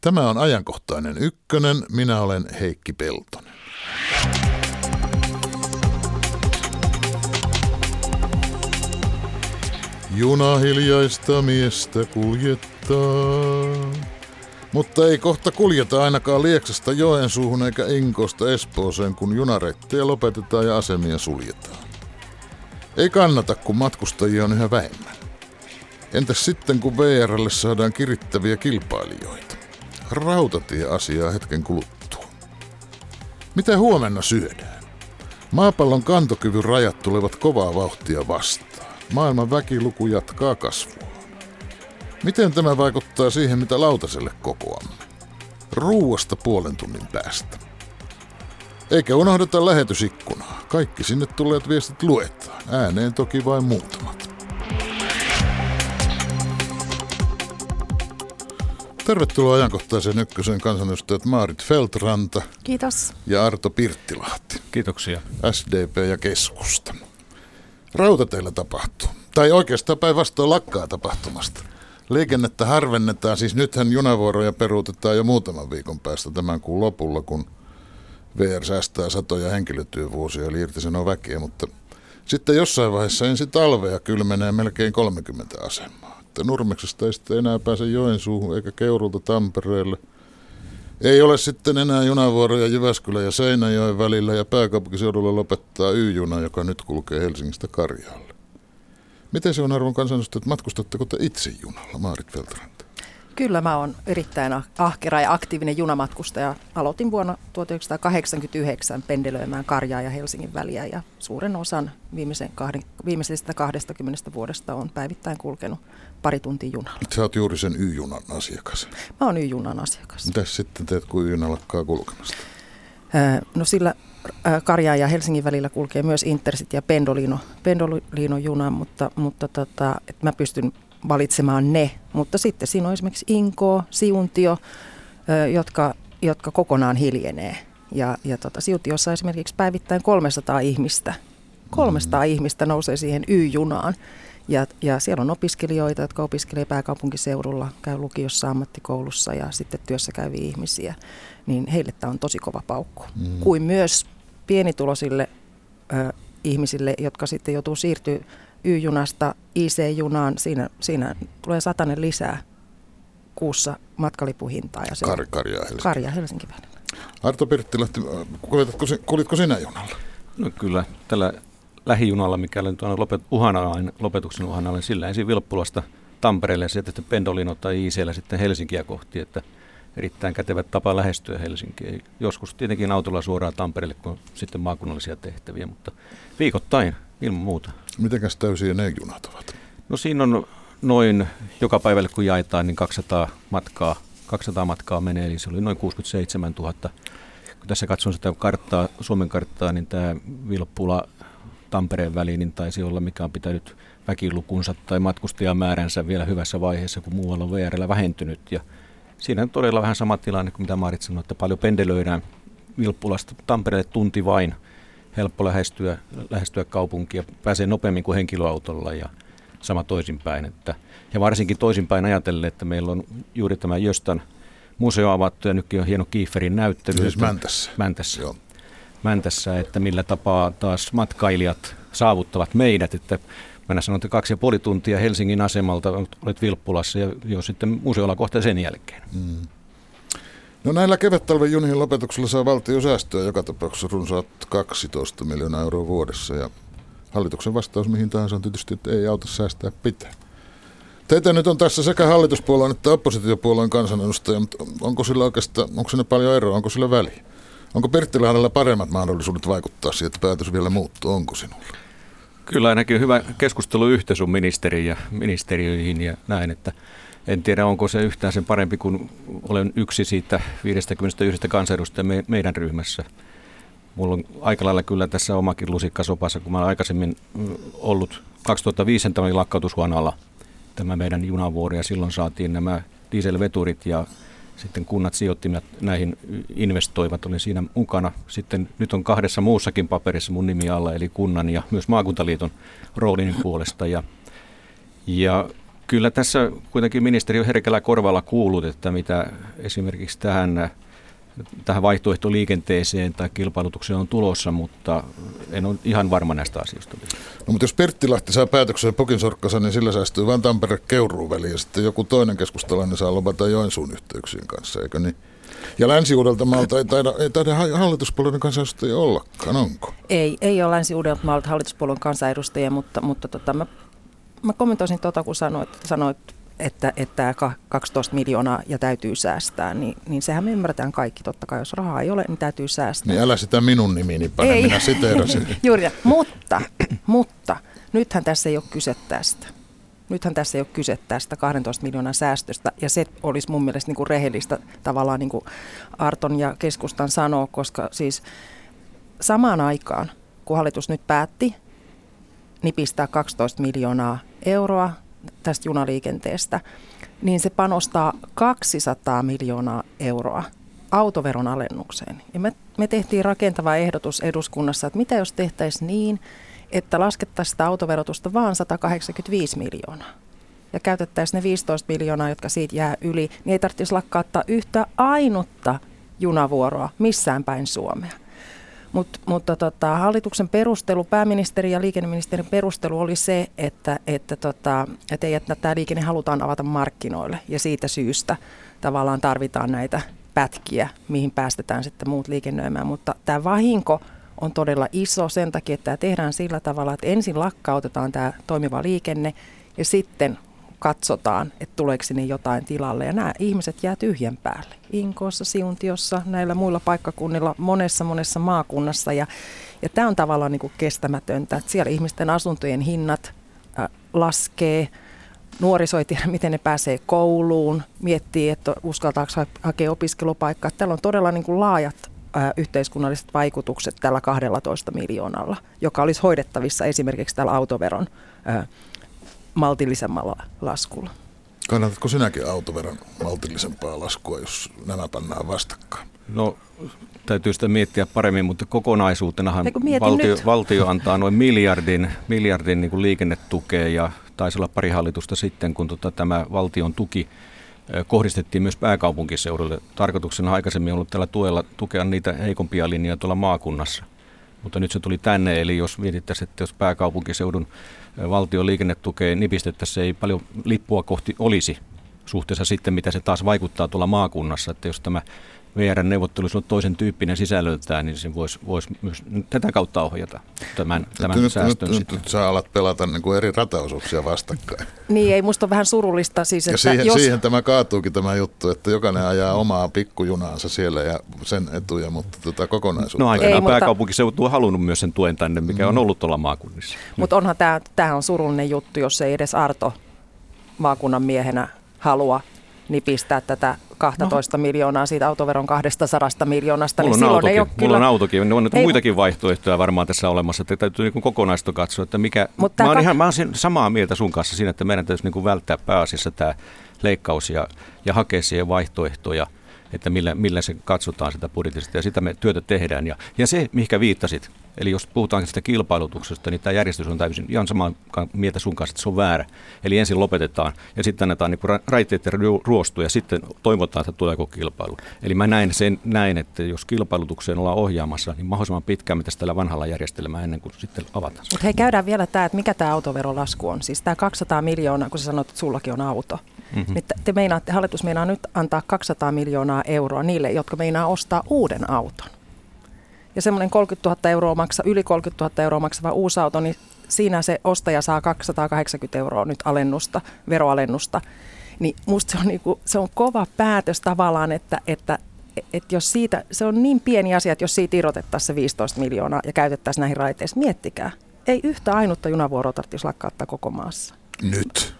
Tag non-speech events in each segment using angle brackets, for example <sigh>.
Tämä on ajankohtainen ykkönen. Minä olen Heikki Peltonen. Juna hiljaista miestä kuljettaa. Mutta ei kohta kuljeta ainakaan Lieksasta Joensuuhun eikä Inkosta Espooseen, kun junareitteja lopetetaan ja asemia suljetaan. Ei kannata, kun matkustajia on yhä vähemmän. Entäs sitten, kun VRlle saadaan kirittäviä kilpailijoita? Rautatie-asiaa hetken kuluttua. Mitä huomenna syödään? Maapallon kantokyvyn rajat tulevat kovaa vauhtia vastaan. Maailman väkiluku jatkaa kasvua. Miten tämä vaikuttaa siihen, mitä lautaselle kokoamme? Ruuasta puolen tunnin päästä. Eikä unohdeta lähetysikkunaa. Kaikki sinne tulleet viestit luetaan. Ääneen toki vain muutamat. Tervetuloa ajankohtaisen ykkösen kansanedustajat Maarit Feltranta Kiitos. ja Arto Pirttilahti. Kiitoksia. SDP ja keskusta. Rautateillä tapahtuu. Tai oikeastaan päinvastoin lakkaa tapahtumasta. Liikennettä harvennetaan, siis nythän junavuoroja peruutetaan jo muutaman viikon päästä tämän kuun lopulla, kun VR säästää satoja henkilötyövuosia, eli irtisanoo väkeä, mutta sitten jossain vaiheessa ensi talvea kylmenee melkein 30 asemaa. Että Nurmeksesta ei sitten enää pääse Joensuuhun eikä Keurulta Tampereelle. Ei ole sitten enää junavuoroja Jyväskylän ja Seinäjoen välillä ja pääkaupunkiseudulla lopettaa Y-juna, joka nyt kulkee Helsingistä Karjaalle. Miten se on arvon kansanedustajat, matkustatteko te itse junalla, Maarit Veltranta? Kyllä mä oon erittäin ah- ahkera ja aktiivinen junamatkustaja. Aloitin vuonna 1989 pendelöimään Karjaa ja Helsingin väliä ja suuren osan viimeisen kahden, viimeisestä 20 vuodesta on päivittäin kulkenut pari tuntia junalla. Sä oot juuri sen Y-junan asiakas. Mä oon Y-junan asiakas. Mitäs sitten teet, kun Y-juna lakkaa kulkemasta? No sillä Karjaa ja Helsingin välillä kulkee myös Intercity ja Pendolino, Pendolino juna, mutta, mutta tota, et mä pystyn valitsemaan ne. Mutta sitten siinä on esimerkiksi Inko, Siuntio, jotka, jotka kokonaan hiljenee. Ja, ja tota, Siuntiossa esimerkiksi päivittäin 300 ihmistä. 300 mm. ihmistä nousee siihen Y-junaan. Ja, ja siellä on opiskelijoita, jotka opiskelee pääkaupunkiseudulla, käy lukiossa, ammattikoulussa ja sitten työssä käyviä ihmisiä. Niin heille tämä on tosi kova paukku. Mm. Kuin myös pienituloisille ö, ihmisille, jotka sitten joutuu siirtyä Y-junasta IC-junaan. Siinä, siinä tulee satanen lisää kuussa matkalipuhintaa. Ja se Kar- Karjaa Helsinki. Karja Helsinki. Arto Pirttilahti, kuljetatko, si- kulitko sinä junalla? No kyllä, tällä lähijunalla, mikä oli tuonne lopet, uhanalain, lopetuksen uhanalain, sillä ensin Vilppulasta Tampereelle ja sitten Pendolino tai ICllä sitten Helsinkiä kohti, että erittäin kätevät tapa lähestyä Helsinkiä. Joskus tietenkin autolla suoraan Tampereelle, kun sitten maakunnallisia tehtäviä, mutta viikoittain ilman muuta. Mitenkäs täysiä ne junat ovat? No siinä on noin joka päivälle kun jaetaan, niin 200 matkaa, 200 matkaa menee, eli se oli noin 67 000. Kun tässä katson sitä karttaa, Suomen karttaa, niin tämä Vilppula Tampereen väli, niin taisi olla mikä on pitänyt väkilukunsa tai matkustajamääränsä vielä hyvässä vaiheessa, kun muualla on VRllä vähentynyt. Ja siinä on todella vähän sama tilanne kuin mitä Maarit sanoi, että paljon pendelöidään Vilppulasta Tampereelle tunti vain. Helppo lähestyä, lähestyä kaupunkia, pääsee nopeammin kuin henkilöautolla ja sama toisinpäin. Että, ja varsinkin toisinpäin ajatellen, että meillä on juuri tämä Jöstan museo avattu ja nytkin on hieno Kiiferin näyttely. Siis Mäntässä. Mäntässä. Joo. Mäntässä, että millä tapaa taas matkailijat saavuttavat meidät. Että mä sanon, että kaksi ja puoli tuntia Helsingin asemalta olet Vilppulassa ja jo sitten museolla kohta sen jälkeen. Mm. No näillä kevättalven junien lopetuksella saa valtio säästöä joka tapauksessa runsaat 12 miljoonaa euroa vuodessa ja hallituksen vastaus mihin tahansa on tietysti, että ei auta säästää pitää. Teitä nyt on tässä sekä hallituspuolueen että oppositiopuolueen kansanedustaja, mutta onko sillä oikeastaan, onko siinä paljon eroa, onko sillä väliä? Onko Pirttilahdella paremmat mahdollisuudet vaikuttaa siihen, että päätös vielä muuttuu, onko sinulla? Kyllä ainakin hyvä keskustelu yhteen sun ministeriin ja ministeriöihin ja näin, että en tiedä onko se yhtään sen parempi, kun olen yksi siitä 51 kansanedustajaa me, meidän ryhmässä. Mulla on aika lailla kyllä tässä omakin lusikka sopassa, kun mä olen aikaisemmin mm, ollut 2005 tämä oli lakkautushuonealla tämä meidän junavuori ja silloin saatiin nämä dieselveturit ja sitten kunnat sijoittivat näihin, investoivat, olin siinä mukana. Sitten nyt on kahdessa muussakin paperissa mun nimi alla, eli kunnan ja myös maakuntaliiton roolin puolesta. Ja, ja Kyllä tässä kuitenkin ministeri on herkällä korvalla kuullut, että mitä esimerkiksi tähän tähän vaihtoehtoliikenteeseen tai kilpailutukseen on tulossa, mutta en ole ihan varma näistä asioista. No, mutta jos Perttilahti saa päätöksen Pokinsorkkassa, niin sillä säästyy vain Tampere-Keuruun väliin ja sitten joku toinen keskustalainen saa lopata Joensuun yhteyksien kanssa, eikö niin? Ja Länsi-Uudeltamaalta ei taida, ei taida hallituspuolueen kansanedustajia ollakaan, onko? Ei, ei ole Länsi-Uudeltamaalta hallituspuolueen kansanedustajia, mutta, mutta tota, mä, mä kommentoisin tuota, kun sanoit, sanoit että, että 12 miljoonaa ja täytyy säästää, niin, niin sehän me ymmärretään kaikki. Totta kai jos rahaa ei ole, niin täytyy säästää. Niin älä sitä minun nimini pane, ei. minä siteerasin. <laughs> Juuri, mutta, mutta nythän tässä ei ole kyse tästä. Nythän tässä ei ole kyse tästä 12 miljoonan säästöstä, ja se olisi mun mielestä niin kuin rehellistä tavallaan niin kuin Arton ja keskustan sanoa, koska siis samaan aikaan, kun hallitus nyt päätti nipistää 12 miljoonaa euroa tästä junaliikenteestä, niin se panostaa 200 miljoonaa euroa autoveron alennukseen. Ja me, me tehtiin rakentava ehdotus eduskunnassa, että mitä jos tehtäisiin niin, että laskettaisiin sitä autoverotusta vaan 185 miljoonaa ja käytettäisiin ne 15 miljoonaa, jotka siitä jää yli, niin ei tarvitsisi lakkauttaa yhtä ainutta junavuoroa missään päin Suomea. Mut, mutta tota, hallituksen perustelu, pääministeri ja liikenneministerin perustelu oli se, että, että, tota, että, ei, että tämä liikenne halutaan avata markkinoille ja siitä syystä tavallaan tarvitaan näitä pätkiä, mihin päästetään sitten muut liikennöimään. Mutta tämä vahinko on todella iso sen takia, että tämä tehdään sillä tavalla, että ensin lakkautetaan tämä toimiva liikenne ja sitten katsotaan, että tuleeko sinne jotain tilalle. Ja nämä ihmiset jää tyhjän päälle. Inkoossa, Siuntiossa, näillä muilla paikkakunnilla, monessa monessa maakunnassa. Ja, ja tämä on tavallaan niin kuin kestämätöntä, että siellä ihmisten asuntojen hinnat äh, laskee. Nuoriso ei tiedä, miten ne pääsee kouluun, miettii, että uskaltaako hakea opiskelupaikkaa. Täällä on todella niin kuin laajat äh, yhteiskunnalliset vaikutukset tällä 12 miljoonalla, joka olisi hoidettavissa esimerkiksi tällä autoveron äh, maltillisemmalla laskulla. Kannatatko sinäkin autoveron maltillisempaa laskua, jos nämä pannaan vastakkain? No täytyy sitä miettiä paremmin, mutta kokonaisuutenahan valtio, valtio <laughs> antaa noin miljardin, miljardin niin kuin liikennetukea ja taisi olla pari hallitusta sitten, kun tota, tämä valtion tuki kohdistettiin myös pääkaupunkiseudulle. Tarkoituksena aikaisemmin ollut tällä tuella tukea niitä heikompia linjoja tuolla maakunnassa. Mutta nyt se tuli tänne, eli jos mietittäisiin, että jos pääkaupunkiseudun valtion liikennetukea nipistettäisiin, ei paljon lippua kohti olisi suhteessa sitten, mitä se taas vaikuttaa tuolla maakunnassa, että jos tämä VR-neuvottelussa on toisen tyyppinen sisällöltään, niin se voisi vois myös tätä kautta ohjata tämän, tämän nyt, säästön. Nyt, nyt, nyt sä alat pelata niin kuin eri rataosuuksia vastakkain. Niin, ei musta vähän surullista. Siis, että ja siihen, jos... siihen tämä kaatuukin tämä juttu, että jokainen ajaa omaa pikkujunaansa siellä ja sen etuja, mutta tota kokonaisuutta. No aikanaan ei, pääkaupunkiseutu on halunnut myös sen tuen tänne, mikä mm. on ollut tuolla maakunnissa. Mutta onhan tämä, tämä on surullinen juttu, jos ei edes Arto maakunnan miehenä halua nipistää tätä 12 no. miljoonaa siitä autoveron 200 miljoonasta. Mulla niin on, autokin, ei ole mulla kyllä... on autokin. On ei, muitakin vaihtoehtoja varmaan tässä olemassa. Että täytyy niin kokonaista katsoa, että mikä... Mutta mä, oon ihan, mä oon samaa mieltä sun kanssa siinä, että meidän täytyy niin välttää pääasiassa tämä leikkaus ja, ja hakea siihen vaihtoehtoja – että millä, millä se katsotaan sitä budjetista ja sitä me työtä tehdään. Ja, ja se, mihinkä viittasit, eli jos puhutaan sitä kilpailutuksesta, niin tämä järjestys on täysin ihan samaa mieltä sun kanssa, että se on väärä. Eli ensin lopetetaan ja sitten annetaan niin raiteiden ruostua ja sitten toivotaan, että tuleeko kilpailu. Eli mä näin sen näin, että jos kilpailutukseen ollaan ohjaamassa, niin mahdollisimman pitkään me tällä vanhalla järjestelmällä ennen kuin sitten avataan. Mutta hei, käydään vielä tämä, että mikä tämä autoverolasku on. Siis tämä 200 miljoonaa, kun sä sanoit, että sullakin on auto. Mm-hmm. Niin te meinaatte, hallitus meinaa nyt antaa 200 miljoonaa euroa niille, jotka meinaa ostaa uuden auton. Ja semmoinen 30 000 euroa maksa, yli 30 000 euroa maksava uusi auto, niin siinä se ostaja saa 280 euroa nyt alennusta, veroalennusta. Niin musta se on, niinku, se on kova päätös tavallaan, että, että että jos siitä, se on niin pieni asia, että jos siitä irrotettaisiin se 15 miljoonaa ja käytettäisiin näihin raiteisiin, miettikää. Ei yhtä ainutta junavuoroa tarvitsisi lakkauttaa koko maassa. Nyt.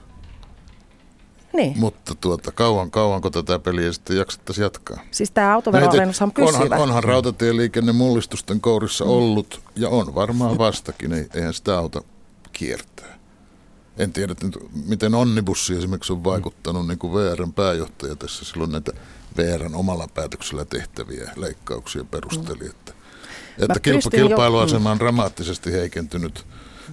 Niin. Mutta tuota, kauan, kauanko tätä peliä sitten jaksettaisiin jatkaa? Siis tämä autoveroalennus on pysyvä. Onhan, onhan rautatieliikenne mullistusten kourissa mm. ollut ja on varmaan vastakin, eihän sitä auta kiertää. En tiedä, miten Onnibussi esimerkiksi on vaikuttanut, niin kuin VRn pääjohtaja tässä silloin näitä VRn omalla päätöksellä tehtäviä leikkauksia perusteli, mm. että, että kilpa, kilpailuasema on dramaattisesti heikentynyt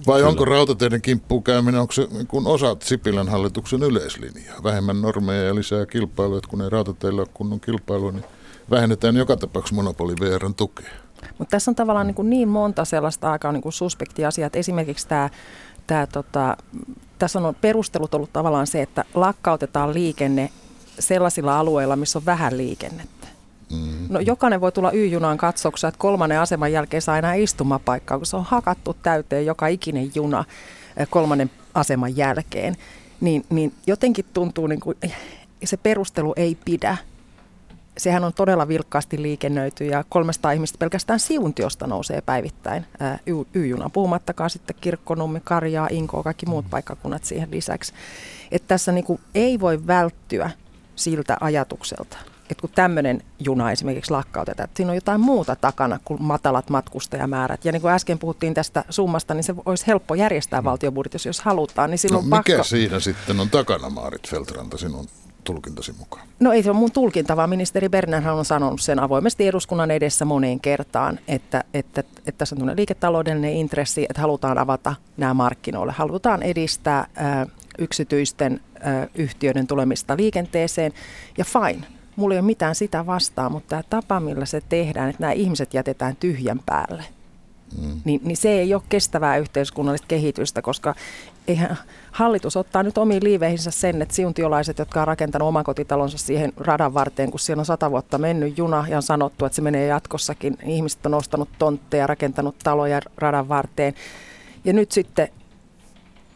Vai onko rautateiden kimppuun käyminen, onko se kun osa Sipilän hallituksen yleislinjaa? Vähemmän normeja ja lisää kilpailua, että kun ei rautateillä ole kunnon kilpailua, niin vähennetään joka tapauksessa monopoli VRn tukea. Mutta tässä on tavallaan niin, kuin niin monta sellaista aika niin kuin suspektia asiaa, että esimerkiksi tämä, tämä tota, tässä on perustelut ollut tavallaan se, että lakkautetaan liikenne sellaisilla alueilla, missä on vähän liikennettä. Mm-hmm. No jokainen voi tulla Y-junaan katsokseen, että kolmannen aseman jälkeen saa enää istumapaikkaa, kun se on hakattu täyteen joka ikinen juna eh, kolmannen aseman jälkeen. Niin, niin jotenkin tuntuu, niin kuin, se perustelu ei pidä sehän on todella vilkkaasti liikennöity ja 300 ihmistä pelkästään Siuntiosta nousee päivittäin Y-juna, puhumattakaan sitten Kirkkonummi, Karjaa, Inkoa, kaikki muut mm. paikkakunnat siihen lisäksi. Että tässä niin kuin ei voi välttyä siltä ajatukselta, että kun tämmöinen juna esimerkiksi lakkautetaan, että siinä on jotain muuta takana kuin matalat matkustajamäärät. Ja niin kuin äsken puhuttiin tästä summasta, niin se olisi helppo järjestää mm. valtiobudjetissa, jos halutaan. Niin silloin no, mikä pakko... siinä sitten on takana, Maarit Feltranta, sinun tulkintasi mukaan? No ei se ole mun tulkinta, vaan ministeri Bernerhan on sanonut sen avoimesti eduskunnan edessä moneen kertaan, että, että, että tässä on liiketaloudellinen intressi, että halutaan avata nämä markkinoille. Halutaan edistää ää, yksityisten ää, yhtiöiden tulemista liikenteeseen ja fine. Mulla ei ole mitään sitä vastaan, mutta tämä tapa, millä se tehdään, että nämä ihmiset jätetään tyhjän päälle – Mm. Niin, niin se ei ole kestävää yhteiskunnallista kehitystä, koska eihän hallitus ottaa nyt omiin liiveihinsä sen, että siuntiolaiset, jotka on rakentanut omakotitalonsa siihen radan varteen, kun siellä on sata vuotta mennyt juna ja on sanottu, että se menee jatkossakin. Ihmiset on ostanut tontteja, rakentanut taloja radan varteen. Ja nyt sitten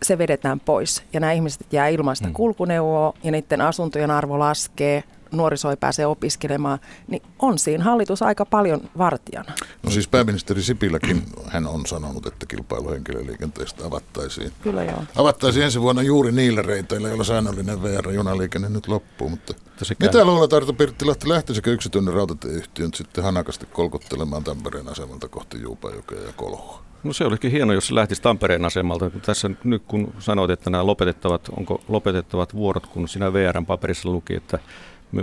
se vedetään pois ja nämä ihmiset jää ilmaista mm. kulkuneuvoa ja niiden asuntojen arvo laskee nuoriso ei pääse opiskelemaan, niin on siinä hallitus aika paljon vartijana. No siis pääministeri Sipiläkin, hän on sanonut, että kilpailu henkilöliikenteestä avattaisiin. Kyllä joo. Avattaisiin ensi vuonna juuri niillä reiteillä, joilla säännöllinen VR-junaliikenne nyt loppuu. Mutta mitä luulet, Arto Pirttilahti, lähtisikö yksityinen rautatieyhtiö nyt sitten hanakasti kolkottelemaan Tampereen asemalta kohti Juupajokea ja Kolhoa? No se olikin hieno, jos se lähtisi Tampereen asemalta. Tässä nyt kun sanoit, että nämä lopetettavat, onko lopetettavat vuorot, kun siinä VRn paperissa luki, että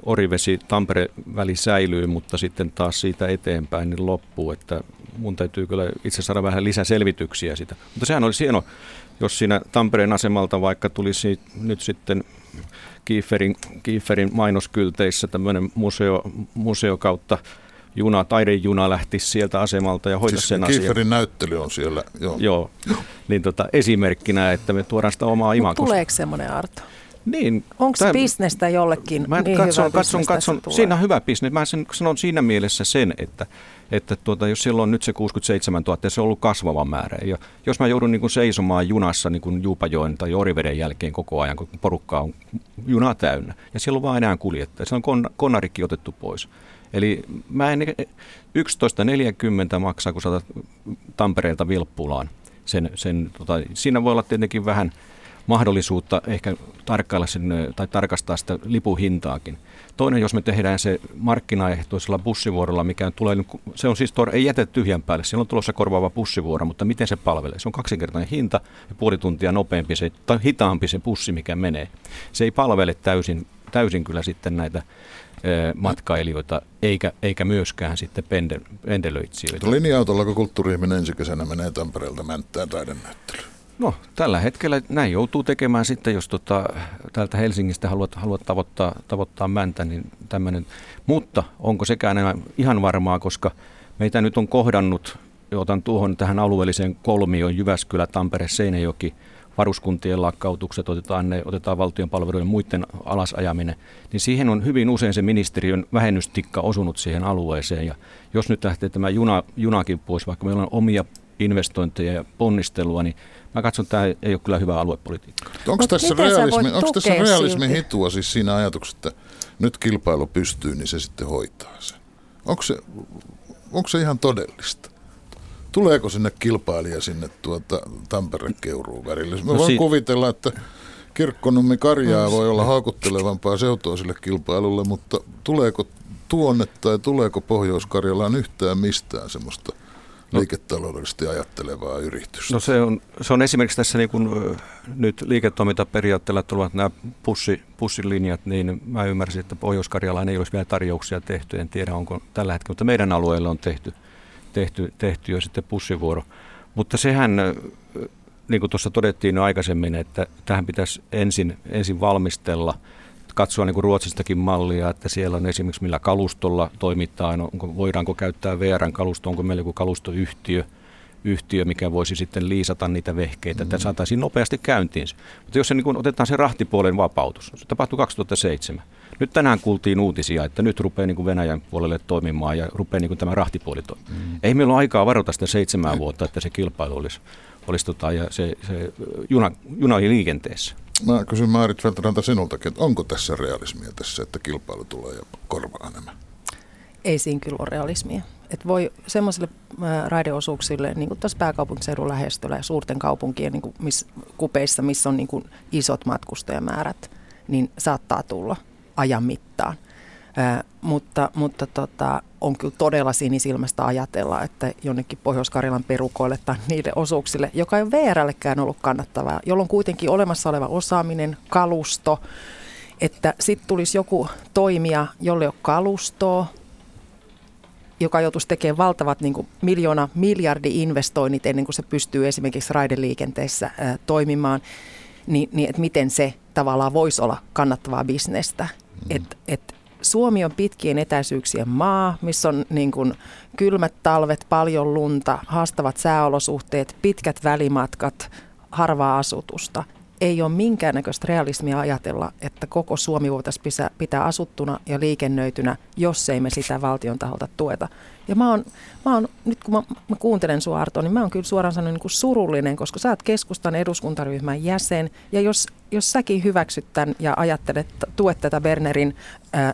Orivesi Tampere väli säilyy, mutta sitten taas siitä eteenpäin niin loppuu, että mun täytyy kyllä itse saada vähän lisäselvityksiä sitä. Mutta sehän olisi hieno, jos siinä Tampereen asemalta vaikka tulisi nyt sitten Kiefferin, Kiefferin mainoskylteissä tämmöinen museo, museo kautta juna, taidejuna lähtisi sieltä asemalta ja hoitaisi siis sen asian. Kieferin näyttely on siellä, joo. Joo, niin tota, esimerkkinä, että me tuodaan sitä omaa imakosta. Tuleeko semmoinen Arto? Niin, Onko se bisnestä jollekin mä niin katson, hyvä katson, katson, siinä on hyvä bisnes. Mä sen, sanon siinä mielessä sen, että, että tuota, jos silloin on nyt se 67 000, se on ollut kasvava määrä. Ja jos mä joudun niin kuin seisomaan junassa niin kuin Juupajoen tai Oriveden jälkeen koko ajan, kun porukka on junaa täynnä, ja siellä on vaan enää kuljettaja, se on kon, konarikki otettu pois. Eli mä en 11.40 maksaa, kun saatat Tampereelta Vilppulaan. Sen, sen, tota, siinä voi olla tietenkin vähän mahdollisuutta ehkä tarkkailla sen, tai tarkastaa sitä lipuhintaakin. Toinen, jos me tehdään se markkinaehtoisella bussivuorolla, mikä tulee, se on siis, ei jätä tyhjän päälle, siellä on tulossa korvaava bussivuoro, mutta miten se palvelee? Se on kaksinkertainen hinta ja puoli tuntia nopeampi se, tai hitaampi se bussi, mikä menee. Se ei palvele täysin, täysin kyllä sitten näitä matkailijoita, eikä, eikä myöskään sitten pendel, pendelöitsijöitä. Linja-autolla, kun kulttuuri ensi kesänä menee Tampereelta Mänttään taidenäyttelyyn. No tällä hetkellä näin joutuu tekemään sitten, jos tota, täältä Helsingistä haluat, haluat tavoittaa, tavoittaa mäntä, niin tämmöinen. Mutta onko sekään enää ihan varmaa, koska meitä nyt on kohdannut, otan tuohon tähän alueelliseen kolmioon Jyväskylä, Tampere, Seinäjoki, varuskuntien lakkautukset, otetaan, ne, otetaan valtion palvelujen muiden alasajaminen, niin siihen on hyvin usein se ministeriön vähennystikka osunut siihen alueeseen. Ja jos nyt lähtee tämä juna, junakin pois, vaikka meillä on omia investointeja ja ponnistelua, niin mä katson, että tämä ei ole kyllä hyvä aluepolitiikka. Onko tässä, realismi, onko tässä realismi hitua siis siinä ajatuksessa, että nyt kilpailu pystyy, niin se sitten hoitaa sen? Onko se, onko se ihan todellista? Tuleeko sinne kilpailija sinne tuota Tampere-Keuruun värille? Mä no voin si- kuvitella, että Kirkkonummi Karjaa no, voi olla haukuttelevampaa seutua sille kilpailulle, mutta tuleeko tuonne tai tuleeko Pohjois-Karjalaan yhtään mistään semmoista – No. liiketaloudellisesti ajattelevaa yritystä? No se on, se on esimerkiksi tässä niin kuin, nyt liiketoimintaperiaatteella tulevat nämä pussi, pussilinjat, niin mä ymmärsin, että Pohjois-Karjalaan ei olisi vielä tarjouksia tehty. En tiedä, onko tällä hetkellä, mutta meidän alueella on tehty, tehty, tehty jo sitten pussivuoro. Mutta sehän niin kuin tuossa todettiin jo aikaisemmin, että tähän pitäisi ensin, ensin valmistella, katsoa niin kuin Ruotsistakin mallia, että siellä on esimerkiksi millä kalustolla toimitaan, onko, voidaanko käyttää VRn kalusto, onko meillä joku kalustoyhtiö, yhtiö, mikä voisi sitten liisata niitä vehkeitä, että mm. saataisiin nopeasti käyntiin. Mutta jos se niin otetaan se rahtipuolen vapautus, se tapahtui 2007. Nyt tänään kuultiin uutisia, että nyt rupeaa niin kuin Venäjän puolelle toimimaan ja rupeaa niin kuin tämä rahtipuoli toimimaan. Mm. Ei meillä ole aikaa varota sitä seitsemää vuotta, että se kilpailu olisi, olisi tota, ja se, se juna, juna oli liikenteessä. Mä kysyn Maarit Veltranta sinultakin, että onko tässä realismia tässä, että kilpailu tulee ja korvaa nämä? Ei siinä kyllä ole realismia. Et voi semmoisille raideosuuksille, niin kuin tässä pääkaupunkiseudun lähestöllä ja suurten kaupunkien niin kuin miss, kupeissa, missä on niin kuin isot matkustajamäärät, niin saattaa tulla ajan mittaan. Ää, mutta mutta tota, on kyllä todella sinisilmästä ajatella, että jonnekin Pohjois-Karjalan perukoille tai niille osuuksille, joka ei ole VRllekään ollut kannattavaa, jolloin kuitenkin olemassa oleva osaaminen, kalusto, että sitten tulisi joku toimija, jolle on kalustoa, joka joutuisi tekemään valtavat niin kuin miljoona, miljardi investoinnit ennen kuin se pystyy esimerkiksi raideliikenteessä ää, toimimaan, niin, niin että miten se tavallaan voisi olla kannattavaa bisnestä. Mm. Et, et Suomi on pitkien etäisyyksien maa, missä on niin kuin kylmät talvet, paljon lunta, haastavat sääolosuhteet, pitkät välimatkat, harvaa asutusta – ei ole minkäännäköistä realismia ajatella, että koko Suomi voitaisiin pitää asuttuna ja liikennöitynä, jos ei me sitä valtion taholta tueta. Ja mä oon, mä oon nyt kun mä, mä kuuntelen sua Arto, niin mä oon kyllä suoraan sanoen niin kuin surullinen, koska sä oot keskustan eduskuntaryhmän jäsen. Ja jos, jos säkin hyväksyt tämän ja ajattelet, tuet tätä Bernerin ää,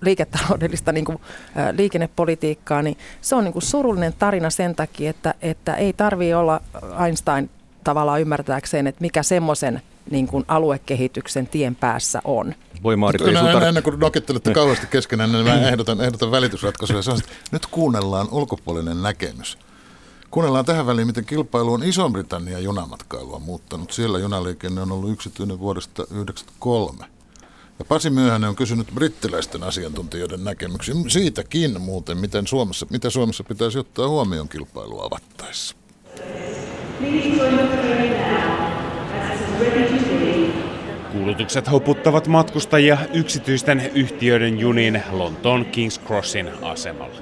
liiketaloudellista niin kuin, ää, liikennepolitiikkaa, niin se on niin kuin surullinen tarina sen takia, että, että ei tarvitse olla Einstein tavallaan ymmärtääkseen, että mikä semmoisen niin kuin aluekehityksen tien päässä on. Voi Maarit, ennen, ennen, ennen kuin nokittelette kauheasti keskenään, niin mä ehdotan, ehdotan välitysratkaisuja. Se on, että nyt kuunnellaan ulkopuolinen näkemys. Kuunnellaan tähän väliin, miten kilpailu on Iso-Britannia junamatkailua muuttanut. Siellä junaliikenne on ollut yksityinen vuodesta 1993. Ja Pasi Myöhänen on kysynyt brittiläisten asiantuntijoiden näkemyksiä siitäkin muuten, miten Suomessa, mitä Suomessa pitäisi ottaa huomioon kilpailua avattaessa. Kuulutukset hoputtavat matkustajia yksityisten yhtiöiden juniin Lontoon King's Crossin asemalla.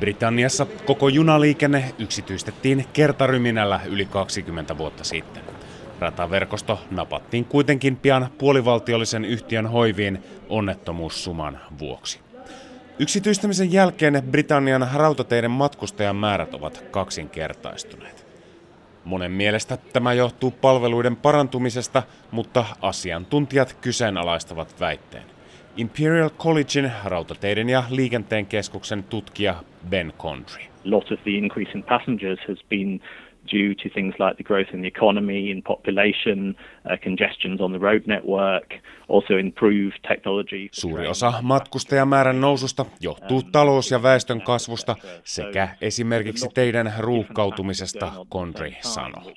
Britanniassa koko junaliikenne yksityistettiin kertaryminällä yli 20 vuotta sitten. Rataverkosto napattiin kuitenkin pian puolivaltiollisen yhtiön hoiviin onnettomuussuman vuoksi. Yksityistämisen jälkeen Britannian rautateiden matkustajamäärät ovat kaksinkertaistuneet. Monen mielestä tämä johtuu palveluiden parantumisesta, mutta asiantuntijat kyseenalaistavat väitteen. Imperial Collegein rautateiden ja liikenteen keskuksen tutkija Ben Condry. Lot of the increase in passengers has been due to things like the growth in the economy and population, uh, congestions on the road network, also improved technology. Suuri osa matkustajamäärän noususta johtuu talous- ja väestön kasvusta sekä esimerkiksi teidän ruuhkautumisesta, Condry sanoi.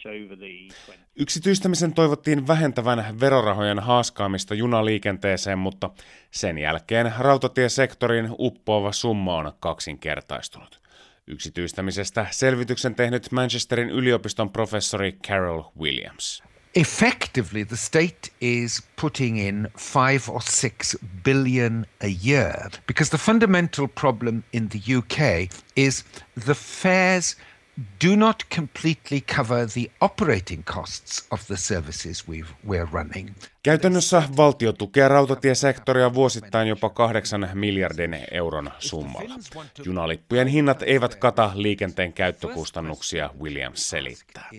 Yksityistämisen toivottiin vähentävän verorahojen haaskaamista junaliikenteeseen, mutta sen jälkeen rautatiesektorin uppoava summa on kaksinkertaistunut. Yksityistämisestä selvityksen tehnyt Manchesterin yliopiston professori Carol Williams. Effectively, the state is putting in five or six billion a year because the fundamental problem in the UK is the fares do not completely cover the operating costs of the services we're running. Käytännössä valtio tukee rautatiesektoria vuosittain jopa 8 miljardin euron summalla. Junalippujen hinnat eivät kata liikenteen käyttökustannuksia, Williams selittää.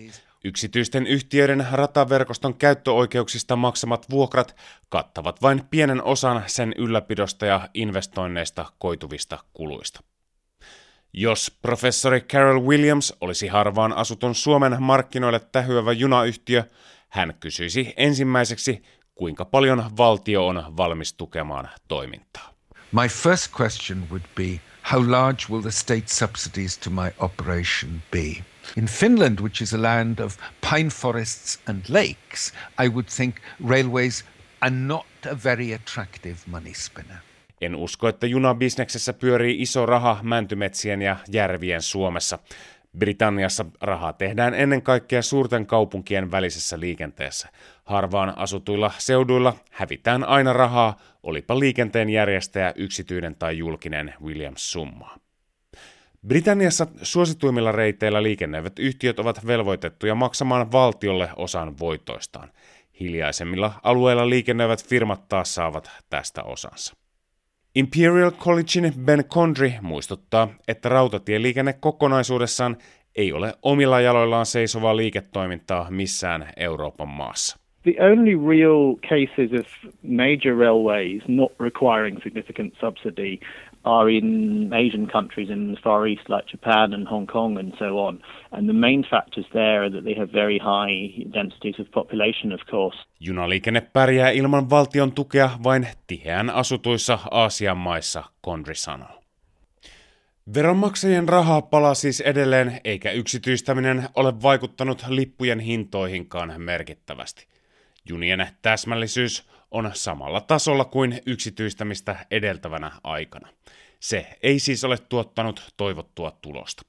Yksityisten yhtiöiden rataverkoston käyttöoikeuksista maksamat vuokrat kattavat vain pienen osan sen ylläpidosta ja investoinneista koituvista kuluista. Jos professori Carol Williams olisi harvaan asutun Suomen markkinoille tähyävä junayhtiö, hän kysyisi ensimmäiseksi, kuinka paljon valtio on valmis tukemaan toimintaa. My first question would be, how large will the state subsidies to my operation be? In Finland, which is a land of pine forests and lakes, I would think railways are not a very attractive money spinner. En usko, että junabisneksessä pyörii iso raha mäntymetsien ja järvien Suomessa. Britanniassa rahaa tehdään ennen kaikkea suurten kaupunkien välisessä liikenteessä. Harvaan asutuilla seuduilla hävitään aina rahaa, olipa liikenteen järjestäjä yksityinen tai julkinen Williams summaa. Britanniassa suosituimmilla reiteillä liikennöivät yhtiöt ovat velvoitettuja maksamaan valtiolle osan voitoistaan. Hiljaisemmilla alueilla liikennöivät firmat taas saavat tästä osansa. Imperial Collegein Ben Condry muistuttaa, että rautatieliikenne kokonaisuudessaan ei ole omilla jaloillaan seisovaa liiketoimintaa missään Euroopan maassa. The only real cases of major railways not requiring significant subsidy are in Asian countries in the Far East, like Japan and Hong Kong and so on. And the main factors there are that they have very high densities of population, of course. Junaliikenne pärjää ilman valtion tukea vain tiheän asutuissa Aasian maissa, Kondri sanoo. Veronmaksajien rahaa palaa siis edelleen, eikä yksityistäminen ole vaikuttanut lippujen hintoihinkaan merkittävästi. Junien täsmällisyys on samalla tasolla kuin yksityistämistä edeltävänä aikana. Se ei siis ole tuottanut toivottua tulosta.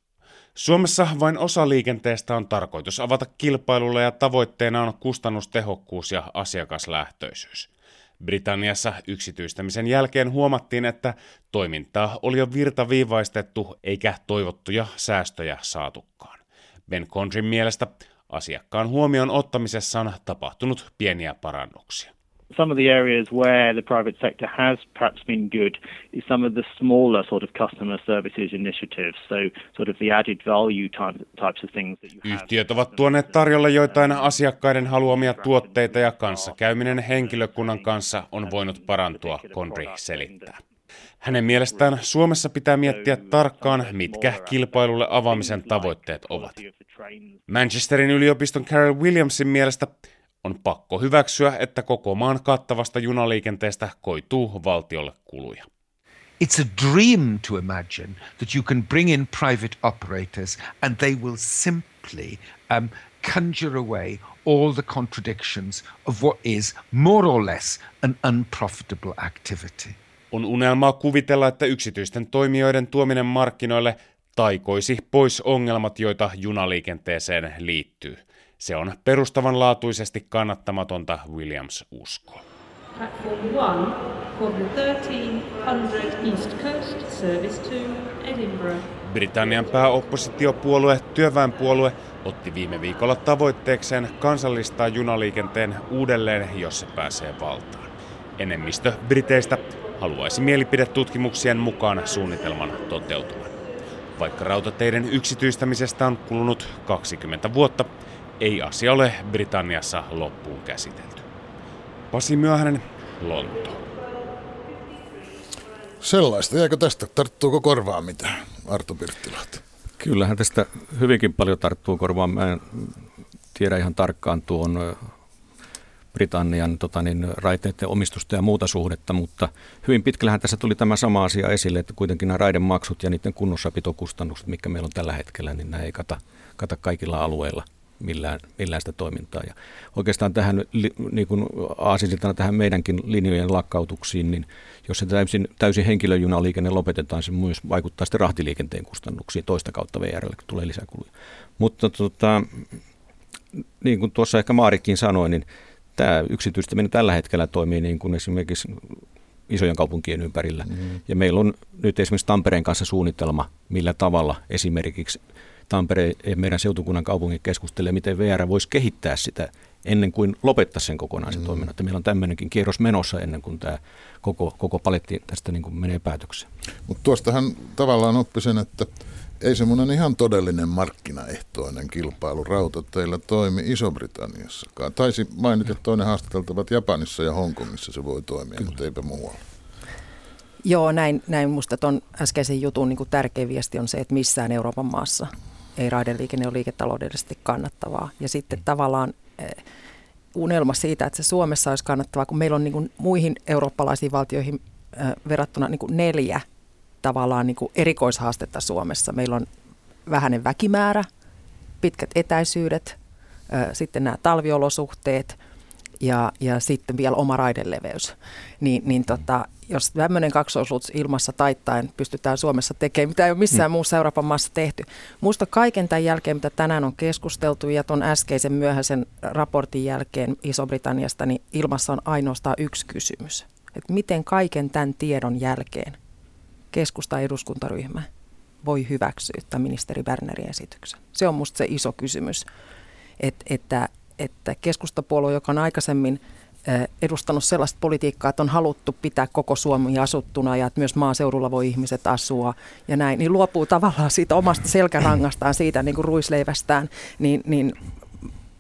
Suomessa vain osa liikenteestä on tarkoitus avata kilpailulle ja tavoitteena on kustannustehokkuus ja asiakaslähtöisyys. Britanniassa yksityistämisen jälkeen huomattiin, että toimintaa oli jo virtaviivaistettu eikä toivottuja säästöjä saatukaan. Ben Condrin mielestä asiakkaan huomioon ottamisessa on tapahtunut pieniä parannuksia some of the areas where the private sector has perhaps been good is some of the smaller sort of customer services initiatives, so sort of the added value types of things that you have. Yhtiöt ovat tuoneet tarjolle joitain asiakkaiden haluamia tuotteita ja kanssakäyminen henkilökunnan kanssa on voinut parantua, Konri selittää. Hänen mielestään Suomessa pitää miettiä tarkkaan, mitkä kilpailulle avaamisen tavoitteet ovat. Manchesterin yliopiston Carol Williamsin mielestä on pakko hyväksyä, että koko maan kattavasta junaliikenteestä koituu valtiolle kuluja. It's a dream to imagine that you can bring in private operators and they will simply um, conjure away all the contradictions of what is more or less an unprofitable activity. On unelmaa kuvitella, että yksityisten toimijoiden tuominen markkinoille taikoisi pois ongelmat, joita junaliikenteeseen liittyy – se on perustavanlaatuisesti kannattamatonta Williams uskoo. Platform 1 for the 1300 East Coast service to Edinburgh. Britannian pääoppositiopuolue Työväenpuolue otti viime viikolla tavoitteekseen kansallistaa junaliikenteen uudelleen, jos se pääsee valtaan. Enemmistö Briteistä haluaisi mielipidetutkimuksien mukaan suunnitelman toteutuvan. Vaikka rautateiden yksityistämisestä on kulunut 20 vuotta, ei asia ole Britanniassa loppuun käsitelty. Pasi Myöhänen, Lonto. Sellaista. Jääkö tästä? Tarttuuko korvaan mitään, Arto Pirttilahti? Kyllähän tästä hyvinkin paljon tarttuu korvaan. Mä en tiedä ihan tarkkaan tuon Britannian tota niin, raiteiden omistusta ja muuta suhdetta, mutta hyvin pitkällähän tässä tuli tämä sama asia esille, että kuitenkin nämä raidemaksut ja niiden kunnossapitokustannukset, mikä meillä on tällä hetkellä, niin nämä ei kata, kata kaikilla alueilla – millään, millään sitä toimintaa. Ja oikeastaan tähän, niin kuin aasinsiltana tähän meidänkin linjojen lakkautuksiin, niin jos se täysin, täysin henkilöjunaliikenne lopetetaan, se myös vaikuttaa sitten rahtiliikenteen kustannuksiin toista kautta VRlle, kun tulee lisäkuluja. Mutta tota, niin kuin tuossa ehkä Maarikin sanoi, niin tämä yksityistäminen tällä hetkellä toimii niin kuin esimerkiksi isojen kaupunkien ympärillä. Mm. Ja meillä on nyt esimerkiksi Tampereen kanssa suunnitelma, millä tavalla esimerkiksi Tampere ja meidän seutukunnan kaupungin keskustelee, miten VR voisi kehittää sitä ennen kuin lopettaa sen kokonaisen mm. toiminnan. Että meillä on tämmöinenkin kierros menossa ennen kuin tämä koko, koko paletti tästä niin kuin menee päätökseen. Mutta tuostahan tavallaan oppi sen, että ei semmoinen ihan todellinen markkinaehtoinen kilpailu rautateillä toimi Iso-Britanniassakaan. Taisi mainita, että toinen haastateltavat Japanissa ja Hongkongissa se voi toimia, Kyllä. mutta eipä muualla. Joo, näin, näin musta tuon äskeisen jutun niin tärkeä viesti on se, että missään Euroopan maassa ei raideliikenne ole liiketaloudellisesti kannattavaa. Ja sitten mm. tavallaan eh, unelma siitä, että se Suomessa olisi kannattavaa, kun meillä on niin kuin muihin eurooppalaisiin valtioihin eh, verrattuna niin kuin neljä tavallaan niin kuin erikoishaastetta Suomessa. Meillä on vähäinen väkimäärä, pitkät etäisyydet, eh, sitten nämä talviolosuhteet ja, ja sitten vielä oma raideleveys. Niin, niin tota, jos tämmöinen kaksoisluts ilmassa taittaen pystytään Suomessa tekemään, mitä ei ole missään mm. muussa Euroopan maassa tehty. Muista kaiken tämän jälkeen, mitä tänään on keskusteltu ja tuon äskeisen myöhäisen raportin jälkeen Iso-Britanniasta, niin ilmassa on ainoastaan yksi kysymys. Että miten kaiken tämän tiedon jälkeen keskusta eduskuntaryhmä voi hyväksyä tämän ministeri Bernerin esityksen? Se on musta se iso kysymys, että, että, että keskustapuolue, joka on aikaisemmin – edustanut sellaista politiikkaa, että on haluttu pitää koko Suomi asuttuna ja että myös maaseudulla voi ihmiset asua ja näin, niin luopuu tavallaan siitä omasta selkärangastaan, siitä niin kuin ruisleivästään, niin, niin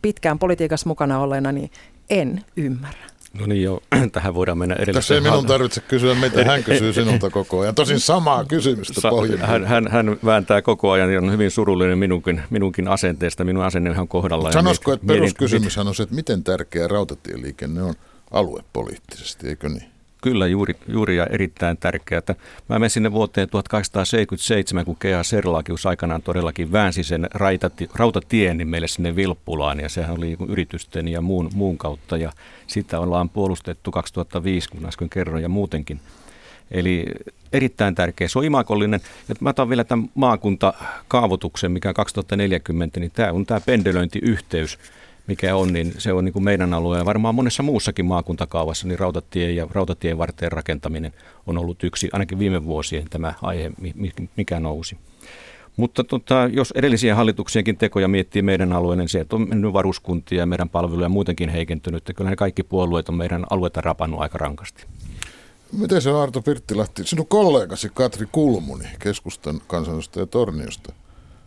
pitkään politiikassa mukana olleena, niin en ymmärrä. No niin joo, <clears throat> tähän voidaan mennä edelleen. Tässä ei minun tarvitse kysyä, mitä hän kysyy <laughs> sinulta koko ajan. Tosin samaa kysymystä Sa- hän, hän, hän, vääntää koko ajan ja on hyvin surullinen minunkin, minunkin asenteesta. Minun asenne on kohdalla. Sanoisiko, että peruskysymyshän on se, että miten tärkeä rautatieliikenne on aluepoliittisesti, eikö niin? Kyllä, juuri, juuri ja erittäin tärkeää. Mä menen sinne vuoteen 1877, kun Kea Serlakius aikanaan todellakin väänsi sen raitati, rautatien niin meille sinne Vilppulaan, ja sehän oli yritysten ja muun, muun kautta, ja sitä ollaan puolustettu 2005, kun äsken kerroin, ja muutenkin. Eli erittäin tärkeä. Se on imakollinen. Ja mä otan vielä tämän maakuntakaavoituksen, mikä on 2040, niin tämä on tämä pendelöintiyhteys mikä on, niin se on niin kuin meidän alueella. Varmaan monessa muussakin maakuntakaavassa niin rautatie ja rautatien varteen rakentaminen on ollut yksi, ainakin viime vuosien tämä aihe, mikä nousi. Mutta tota, jos edellisiä hallituksienkin tekoja miettii meidän alueelle, niin se, että on mennyt varuskuntia ja meidän palveluja muutenkin heikentynyt, että kyllä ne kaikki puolueet on meidän alueita rapannut aika rankasti. Miten se on Arto Pirttilahti, sinun kollegasi Katri Kulmuni, keskustan kansanedustaja Torniosta,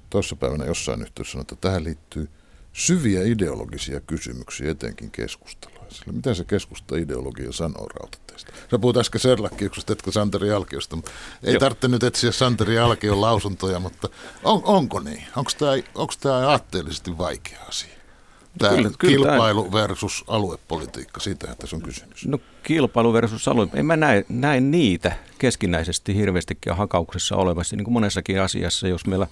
tuossa päivänä jossain yhteydessä sanoi, että tähän liittyy – syviä ideologisia kysymyksiä etenkin keskustalaisille. Mitä se keskusta ideologia sanoo rautateista? Sä puhut äsken Serlakkiuksesta, etkö Santeri Alkiosta. Ei Joo. tarvitse nyt etsiä Santeri Alkion lausuntoja, mutta on, onko niin? Onko tämä aatteellisesti vaikea asia? Tämä kyllä, kilpailu kyllä, versus aluepolitiikka, siitä tässä on kysymys. No kilpailu versus alue, en mä näe, näe niitä keskinäisesti hirveästikin hakauksessa olevasti, niin kuin monessakin asiassa, jos meillä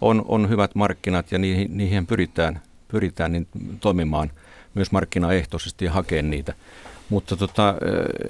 on, on hyvät markkinat ja niihin, niihin pyritään – pyritään niin toimimaan myös markkinaehtoisesti ja hakemaan niitä. Mutta tota,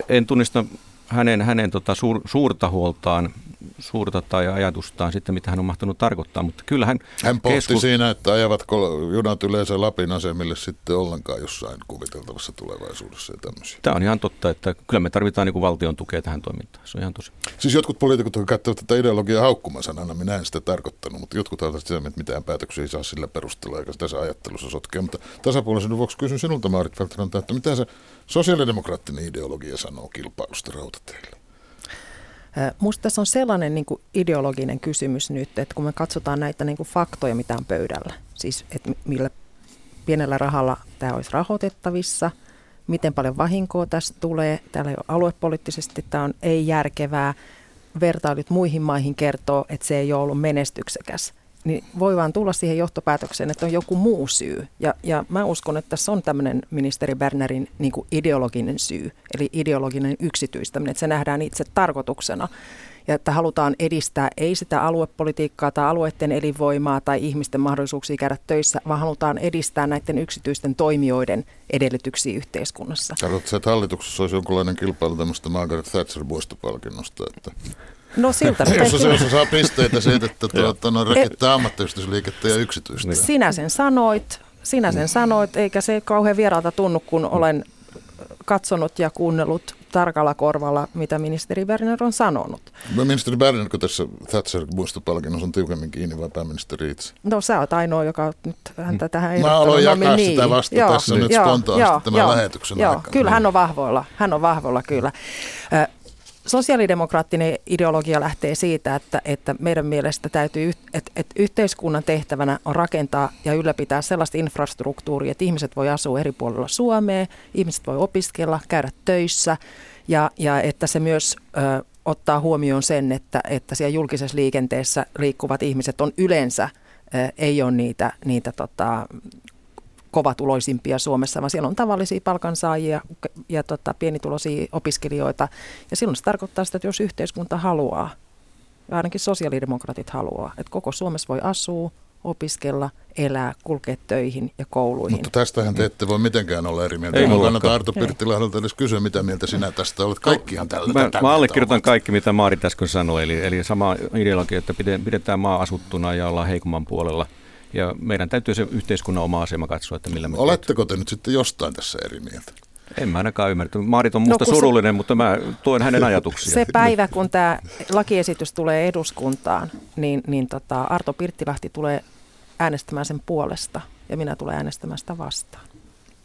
en tunnista hänen, hänen tota suur, suurta huoltaan, suurta tai ajatustaan sitten, mitä hän on mahtanut tarkoittaa, mutta kyllähän... Hän pohti keskus... siinä, että ajavatko junat yleensä Lapin asemille sitten ollenkaan jossain kuviteltavassa tulevaisuudessa ja tämmöisiä. Tämä on ihan totta, että kyllä me tarvitaan niin valtion tukea tähän toimintaan, se on ihan tosi. Siis jotkut poliitikot, käyttävät tätä ideologiaa haukkumasanana, minä en sitä tarkoittanut, mutta jotkut ovat sitä, että mitään päätöksiä ei saa sillä perusteella, eikä tässä ajattelussa sotkea. Mutta tasapuolisen vuoksi kysyn sinulta, Maarit Feltranta, että mitä se sosiaalidemokraattinen ideologia sanoo kilpailusta rautateille? Minusta tässä on sellainen niin kuin ideologinen kysymys nyt, että kun me katsotaan näitä niin kuin faktoja, mitä on pöydällä, siis että millä pienellä rahalla tämä olisi rahoitettavissa, miten paljon vahinkoa tästä tulee, täällä ei ole aluepoliittisesti, tämä on ei-järkevää, vertailut muihin maihin kertoo, että se ei ole ollut menestyksekäs – niin voi vaan tulla siihen johtopäätökseen, että on joku muu syy. Ja, ja mä uskon, että tässä on tämmöinen ministeri Bernerin niin kuin ideologinen syy, eli ideologinen yksityistäminen, että se nähdään itse tarkoituksena. Ja että halutaan edistää ei sitä aluepolitiikkaa tai alueiden elinvoimaa tai ihmisten mahdollisuuksia käydä töissä, vaan halutaan edistää näiden yksityisten toimijoiden edellytyksiä yhteiskunnassa. Haluatko, että hallituksessa olisi jonkinlainen kilpailu tämmöistä Margaret Thatcher-vuostopalkinnosta, että No siltä. <laughs> Jossa se osa saa pisteitä siitä, että <laughs> tuota, no, rakentaa ammattiyhdistysliikettä ja yksityistä. Sinä sen sanoit, sinä sen sanoit, eikä se kauhean vieraalta tunnu, kun olen katsonut ja kuunnellut tarkalla korvalla, mitä ministeri Berner on sanonut. No, ministeri Berner, kun tässä Thatcher muistopalkinnossa on tiukemmin kiinni vai pääministeri itse? No sä oot ainoa, joka nyt häntä tähän Mä aloin jakaa niin. sitä vasta joo, tässä nyt spontaanisti tämän joo, lähetyksen joo, aikana. Kyllä hän on vahvoilla, hän on vahvoilla kyllä. Sosiaalidemokraattinen ideologia lähtee siitä, että, että meidän mielestä täytyy, että, että yhteiskunnan tehtävänä on rakentaa ja ylläpitää sellaista infrastruktuuria, että ihmiset voi asua eri puolilla Suomea, ihmiset voi opiskella, käydä töissä ja, ja että se myös ö, ottaa huomioon sen, että, että siellä julkisessa liikenteessä liikkuvat ihmiset on yleensä, ei ole niitä, niitä tota, kovatuloisimpia Suomessa, vaan siellä on tavallisia palkansaajia ja tota, pienituloisia opiskelijoita. Ja silloin se tarkoittaa sitä, että jos yhteiskunta haluaa, ja ainakin sosiaalidemokraatit haluaa, että koko Suomessa voi asua, opiskella, elää, kulkea töihin ja kouluihin. Mutta tästähän te ette voi mitenkään olla eri mieltä. Ei mullakaan. kannata Arto Pirttilahdelta edes kysyä, mitä mieltä sinä tästä olet. Kaikkihan tällä Mä, mä allekirjoitan ovat. kaikki, mitä Maarit äsken sanoi, eli, eli sama ideologia, että pide- pidetään maa asuttuna ja ollaan heikomman puolella. Ja meidän täytyy se yhteiskunnan oma asema katsoa, että millä me Oletteko te nyt sitten jostain tässä eri mieltä? En mä ainakaan ymmärtänyt. Maarit on musta No, kun se- surullinen, mutta mä tuen hänen <laughs> ajatuksiaan. Se päivä, kun tämä lakiesitys tulee eduskuntaan, niin, niin tota Arto Pirttilahti tulee äänestämään sen puolesta ja minä tulen äänestämään sitä vastaan.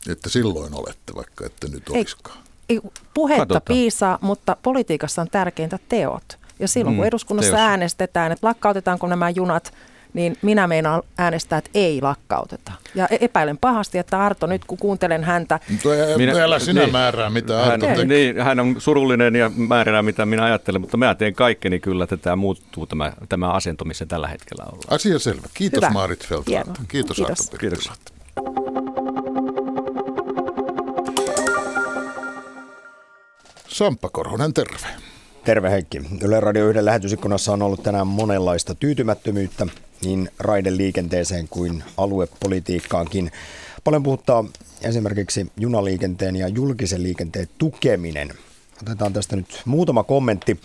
Että silloin olette, vaikka ette nyt Ei. olisikaan. Ei, puhetta Katsotaan. piisaa, mutta politiikassa on tärkeintä teot. Ja silloin kun Mm, eduskunnassa teos. äänestetään, että lakkautetaanko nämä junat, niin minä meinaan äänestää, että ei lakkauteta. Ja e- epäilen pahasti, että Arto, nyt kun kuuntelen häntä, Minä- älä sinä niin. määrää, mitä Hän, Arto tekee. niin, hän on surullinen ja määrää, mitä minä ajattelen, mutta mä teen kaikkeni kyllä, että tämä muuttuu tämä, tämä asento, missä tällä hetkellä ollaan. Asia selvä. Kiitos Hyvä. Maarit Feldman. Hienoa. Kiitos, Kiitos. Arto. Pirttilahti. Samppa Korhonen, terve. Terve Heikki. Yle Radio 1 lähetysikkunassa on ollut tänään monenlaista tyytymättömyyttä niin raideliikenteeseen kuin aluepolitiikkaankin. Paljon puhuttaa esimerkiksi junaliikenteen ja julkisen liikenteen tukeminen. Otetaan tästä nyt muutama kommentti.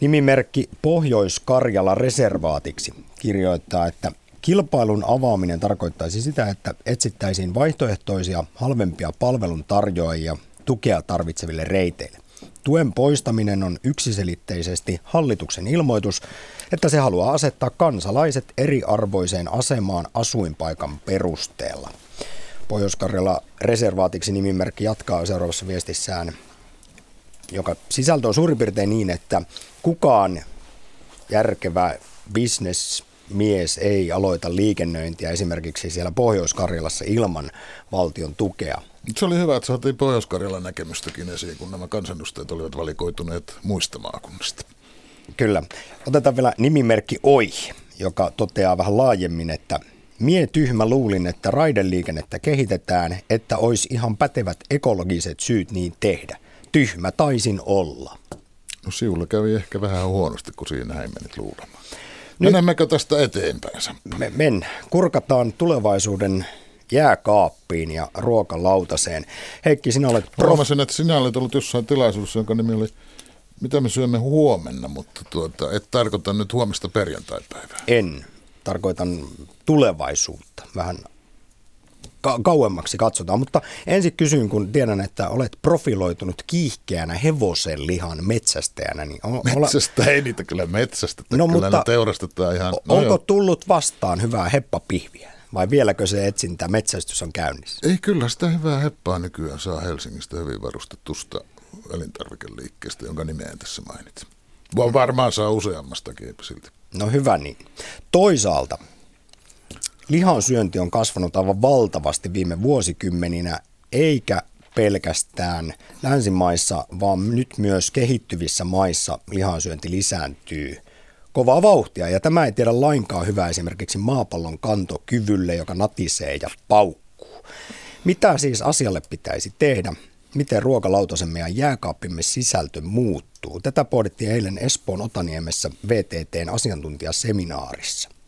Nimimerkki Pohjois-Karjala reservaatiksi kirjoittaa, että kilpailun avaaminen tarkoittaisi sitä, että etsittäisiin vaihtoehtoisia halvempia palveluntarjoajia tukea tarvitseville reiteille. Tuen poistaminen on yksiselitteisesti hallituksen ilmoitus, että se haluaa asettaa kansalaiset eriarvoiseen asemaan asuinpaikan perusteella. Pohjois-Karjala reservaatiksi nimimerkki jatkaa seuraavassa viestissään, joka sisältö on suurin piirtein niin, että kukaan järkevä bisnesmies ei aloita liikennöintiä esimerkiksi siellä Pohjois-Karjalassa ilman valtion tukea. Se oli hyvä, että saatiin Pohjois-Karjalan näkemystäkin esiin, kun nämä kansanedustajat olivat valikoituneet muista maakunnista. Kyllä. Otetaan vielä nimimerkki Oi, joka toteaa vähän laajemmin, että Mie tyhmä luulin, että raideliikennettä kehitetään, että olisi ihan pätevät ekologiset syyt niin tehdä. Tyhmä taisin olla. No siulla kävi ehkä vähän huonosti, kun siinä näin menit luulemaan. Menemmekö tästä eteenpäin? Me, men, kurkataan tulevaisuuden jääkaappiin ja ruokalautaseen. Heikki, sinä olet prof... Huomasin, että sinä olet ollut jossain tilaisuudessa, jonka nimi oli Mitä me syömme huomenna, mutta tuota, et tarkoita nyt huomista perjantaipäivää. En. Tarkoitan tulevaisuutta. Vähän ka- kauemmaksi katsotaan. Mutta ensin kysyn, kun tiedän, että olet profiloitunut kiihkeänä hevosen lihan metsästäjänä. Niin on, Metsästä ei niitä kyllä metsästä, No, kyllä mutta teurastetaan ihan. no onko joo. tullut vastaan hyvää heppapihviä? Vai vieläkö se etsintä metsästys on käynnissä? Ei kyllä sitä hyvää heppaa nykyään saa Helsingistä hyvin varustetusta elintarvikeliikkeestä, jonka nimeä en tässä mainitse. Voi varmaan saa useammastakin silti. No hyvä niin. Toisaalta lihan syönti on kasvanut aivan valtavasti viime vuosikymmeninä, eikä pelkästään länsimaissa, vaan nyt myös kehittyvissä maissa lihansyönti lisääntyy kovaa vauhtia. Ja tämä ei tiedä lainkaan hyvää esimerkiksi maapallon kantokyvylle, joka natisee ja paukkuu. Mitä siis asialle pitäisi tehdä? Miten ruokalautasemme ja jääkaappimme sisältö muuttuu? Tätä pohdittiin eilen Espoon Otaniemessä VTTn asiantuntijaseminaarissa.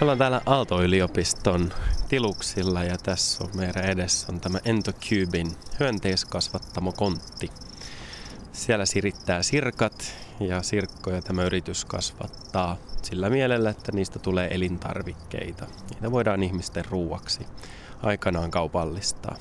Ollaan täällä Aalto-yliopiston tiluksilla ja tässä on meidän edessä on tämä Entocubin hyönteiskasvattamo Kontti. Siellä sirittää sirkat ja sirkkoja tämä yritys kasvattaa sillä mielellä, että niistä tulee elintarvikkeita. Niitä voidaan ihmisten ruuaksi aikanaan kaupallistaa.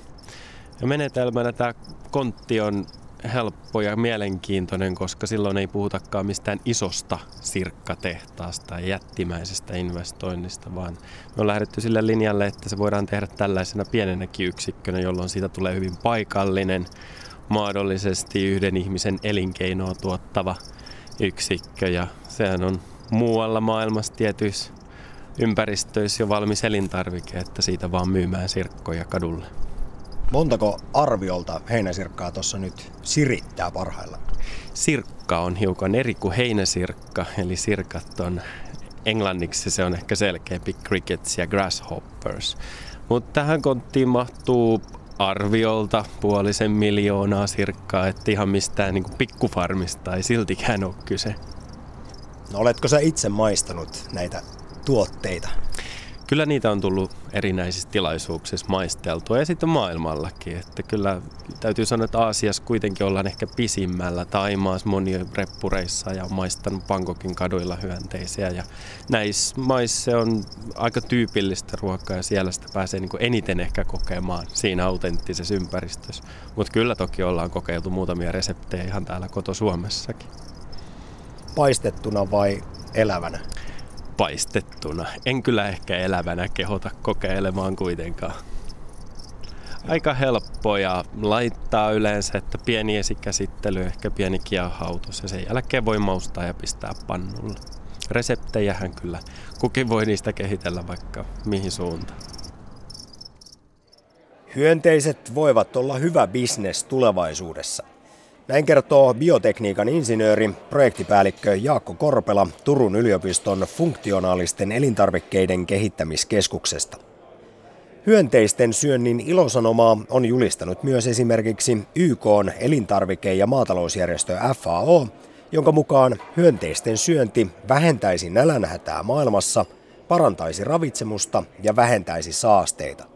Ja menetelmänä tämä kontti on helppo ja mielenkiintoinen, koska silloin ei puhutakaan mistään isosta sirkkatehtaasta ja jättimäisestä investoinnista, vaan me on lähdetty sille linjalle, että se voidaan tehdä tällaisena pienenäkin yksikkönä, jolloin siitä tulee hyvin paikallinen, mahdollisesti yhden ihmisen elinkeinoa tuottava yksikkö ja sehän on muualla maailmassa tietyissä ympäristöissä jo valmis elintarvike, että siitä vaan myymään sirkkoja kadulle. Montako arviolta heinäsirkkaa tuossa nyt sirittää parhaillaan? Sirkka on hiukan eri kuin heinäsirkka, eli sirkat on englanniksi se on ehkä selkeämpi crickets ja grasshoppers. Mutta tähän konttiin mahtuu arviolta puolisen miljoonaa sirkkaa, että ihan mistään niin pikkufarmista ei siltikään ole kyse. No oletko sä itse maistanut näitä tuotteita? Kyllä niitä on tullut erinäisissä tilaisuuksissa maisteltua ja sitten maailmallakin. Että kyllä täytyy sanoa, että Aasiassa kuitenkin ollaan ehkä pisimmällä. Taimaassa moni reppureissa ja maistanut Bangkokin kaduilla hyönteisiä. Ja näissä maissa on aika tyypillistä ruokaa ja siellä sitä pääsee niin eniten ehkä kokemaan siinä autenttisessa ympäristössä. Mutta kyllä toki ollaan kokeiltu muutamia reseptejä ihan täällä koto Suomessakin. Paistettuna vai elävänä? Paistettuna. En kyllä ehkä elävänä kehota kokeilemaan kuitenkaan. Aika helppoja laittaa yleensä, että pieni esikäsittely, ehkä pieni kiehautus ja sen jälkeen voi maustaa ja pistää pannulle. Reseptejähän kyllä kukin voi niistä kehitellä vaikka mihin suuntaan. Hyönteiset voivat olla hyvä bisnes tulevaisuudessa. Näin kertoo biotekniikan insinööri, projektipäällikkö Jaakko Korpela Turun yliopiston funktionaalisten elintarvikkeiden kehittämiskeskuksesta. Hyönteisten syönnin ilosanomaa on julistanut myös esimerkiksi YK elintarvike- ja maatalousjärjestö FAO, jonka mukaan hyönteisten syönti vähentäisi nälänhätää maailmassa, parantaisi ravitsemusta ja vähentäisi saasteita.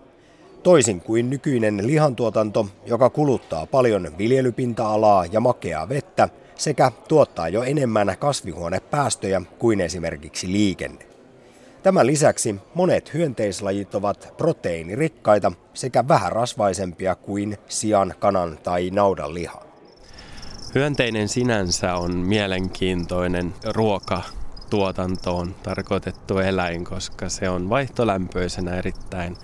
Toisin kuin nykyinen lihantuotanto, joka kuluttaa paljon viljelypinta-alaa ja makeaa vettä sekä tuottaa jo enemmän kasvihuonepäästöjä kuin esimerkiksi liikenne. Tämän lisäksi monet hyönteislajit ovat proteiinirikkaita sekä vähän rasvaisempia kuin sian, kanan tai naudan liha. Hyönteinen sinänsä on mielenkiintoinen ruoka tuotantoon tarkoitettu eläin, koska se on vaihtolämpöisenä erittäin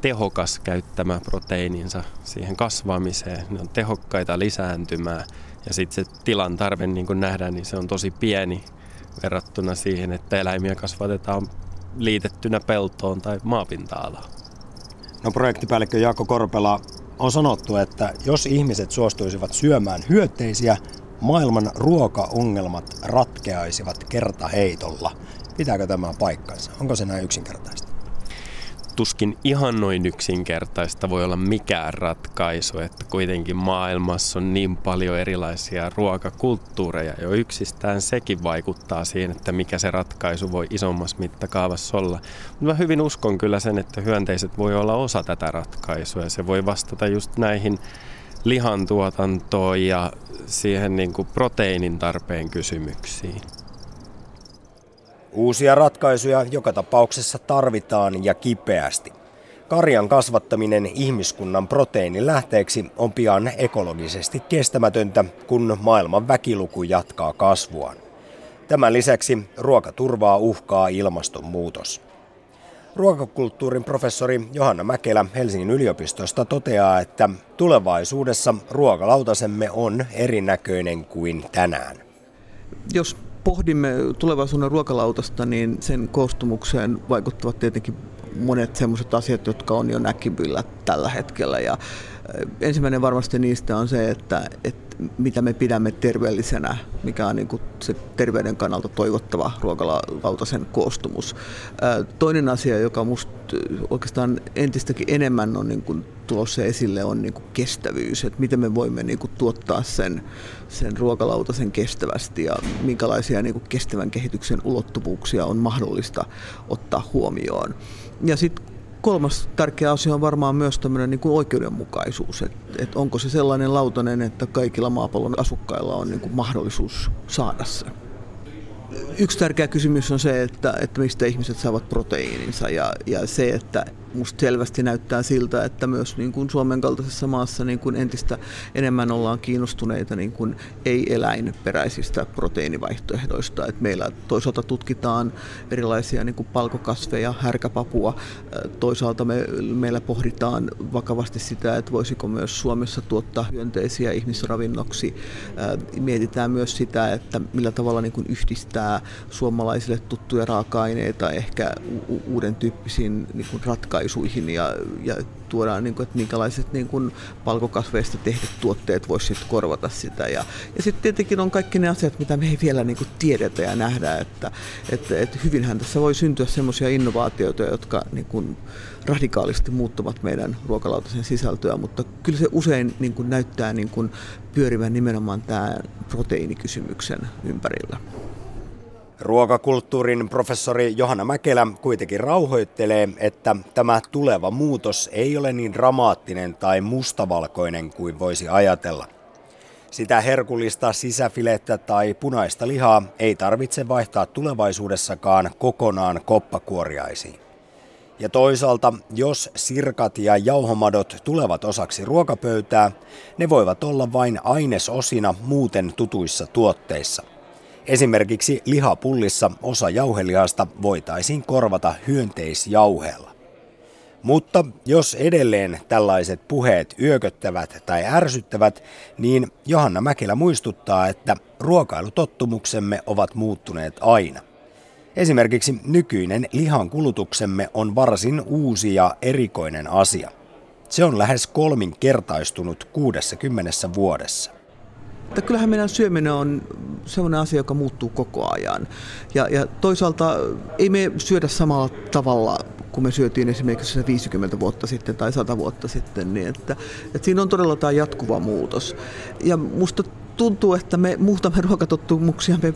tehokas käyttämä proteiininsa siihen kasvamiseen. Ne on tehokkaita lisääntymään ja sitten se tilan tarve, niin kuin nähdään, niin se on tosi pieni verrattuna siihen, että eläimiä kasvatetaan liitettynä peltoon tai maapinta-alaan. No projektipäällikkö Jaakko Korpela, on sanottu, että jos ihmiset suostuisivat syömään hyötteisiä, maailman ruokaongelmat ratkeaisivat kertaheitolla. Pitääkö tämä paikkansa? Onko se näin yksinkertaista? Tuskin ihan noin yksinkertaista voi olla mikään ratkaisu, että kuitenkin maailmassa on niin paljon erilaisia ruokakulttuureja. Jo yksistään sekin vaikuttaa siihen, että mikä se ratkaisu voi isommassa mittakaavassa olla. Mutta mä hyvin uskon kyllä sen, että hyönteiset voi olla osa tätä ratkaisua ja se voi vastata just näihin lihantuotantoon ja siihen niin kuin proteiinin tarpeen kysymyksiin. Uusia ratkaisuja joka tapauksessa tarvitaan ja kipeästi. Karjan kasvattaminen ihmiskunnan proteiinilähteeksi on pian ekologisesti kestämätöntä, kun maailman väkiluku jatkaa kasvuaan. Tämän lisäksi ruokaturvaa uhkaa ilmastonmuutos. Ruokakulttuurin professori Johanna Mäkelä Helsingin yliopistosta toteaa, että tulevaisuudessa ruokalautasemme on erinäköinen kuin tänään. Jos pohdimme tulevaisuuden ruokalautasta, niin sen koostumukseen vaikuttavat tietenkin monet sellaiset asiat, jotka on jo näkyvillä tällä hetkellä. Ja ensimmäinen varmasti niistä on se, että, että mitä me pidämme terveellisenä, mikä on niin kuin se terveyden kannalta toivottava ruokalautasen koostumus. Toinen asia, joka minusta oikeastaan entistäkin enemmän on niin kuin tulossa esille, on niin kuin kestävyys, että miten me voimme niin kuin tuottaa sen, sen ruokalautasen kestävästi ja minkälaisia niin kuin kestävän kehityksen ulottuvuuksia on mahdollista ottaa huomioon. Ja sitten kolmas tärkeä asia on varmaan myös tämmöinen niin kuin oikeudenmukaisuus, että et onko se sellainen lautanen, että kaikilla maapallon asukkailla on niin kuin mahdollisuus saada se. Yksi tärkeä kysymys on se, että, että mistä ihmiset saavat proteiininsa ja, ja se, että musta selvästi näyttää siltä, että myös niin kuin Suomen kaltaisessa maassa niin kuin entistä enemmän ollaan kiinnostuneita niin kuin ei-eläinperäisistä proteiinivaihtoehdoista. Et meillä toisaalta tutkitaan erilaisia niin kuin palkokasveja, härkäpapua. Toisaalta me, meillä pohditaan vakavasti sitä, että voisiko myös Suomessa tuottaa hyönteisiä ihmisravinnoksi. Mietitään myös sitä, että millä tavalla niin kuin yhdistää suomalaisille tuttuja raaka-aineita ehkä u- uuden tyyppisiin niin kuin ratkaisuihin ja, ja tuodaan, niin kuin, että minkälaiset niin kuin palkokasveista tehdyt tuotteet voisivat korvata sitä. Ja, ja sitten tietenkin on kaikki ne asiat, mitä me ei vielä niin kuin tiedetä ja nähdä, että, että, että hyvinhän tässä voi syntyä sellaisia innovaatioita, jotka niin kuin radikaalisti muuttavat meidän ruokalautasen sisältöä, mutta kyllä se usein niin kuin näyttää niin kuin pyörivän nimenomaan tämän proteiinikysymyksen ympärillä. Ruokakulttuurin professori Johanna Mäkelä kuitenkin rauhoittelee, että tämä tuleva muutos ei ole niin dramaattinen tai mustavalkoinen kuin voisi ajatella. Sitä herkullista sisäfilettä tai punaista lihaa ei tarvitse vaihtaa tulevaisuudessakaan kokonaan koppakuoriaisiin. Ja toisaalta, jos sirkat ja jauhomadot tulevat osaksi ruokapöytää, ne voivat olla vain ainesosina muuten tutuissa tuotteissa. Esimerkiksi lihapullissa osa jauhelihasta voitaisiin korvata hyönteisjauheella. Mutta jos edelleen tällaiset puheet yököttävät tai ärsyttävät, niin Johanna Mäkelä muistuttaa, että ruokailutottumuksemme ovat muuttuneet aina. Esimerkiksi nykyinen lihan kulutuksemme on varsin uusi ja erikoinen asia. Se on lähes kolminkertaistunut 60 vuodessa. Että kyllähän meidän syöminen on sellainen asia, joka muuttuu koko ajan. Ja, ja toisaalta ei me syödä samalla tavalla kuin me syötiin esimerkiksi 50 vuotta sitten tai 100 vuotta sitten. Niin että, että siinä on todella tämä jatkuva muutos. Ja musta tuntuu, että me muutamme <laughs> ruokatottumuksia me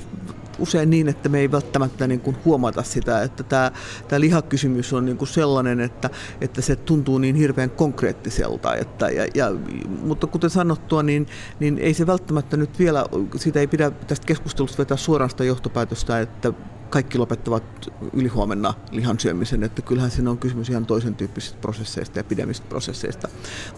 usein niin, että me ei välttämättä niin kuin huomata sitä, että tämä, tämä lihakysymys on niin kuin sellainen, että, että se tuntuu niin hirveän konkreettiselta. Että, ja, ja, mutta kuten sanottua, niin, niin ei se välttämättä nyt vielä, siitä ei pidä tästä keskustelusta vetää suoraan sitä johtopäätöstä, että kaikki lopettavat ylihuomenna lihan syömisen, että kyllähän siinä on kysymys ihan toisen tyyppisistä prosesseista ja pidemmistä prosesseista.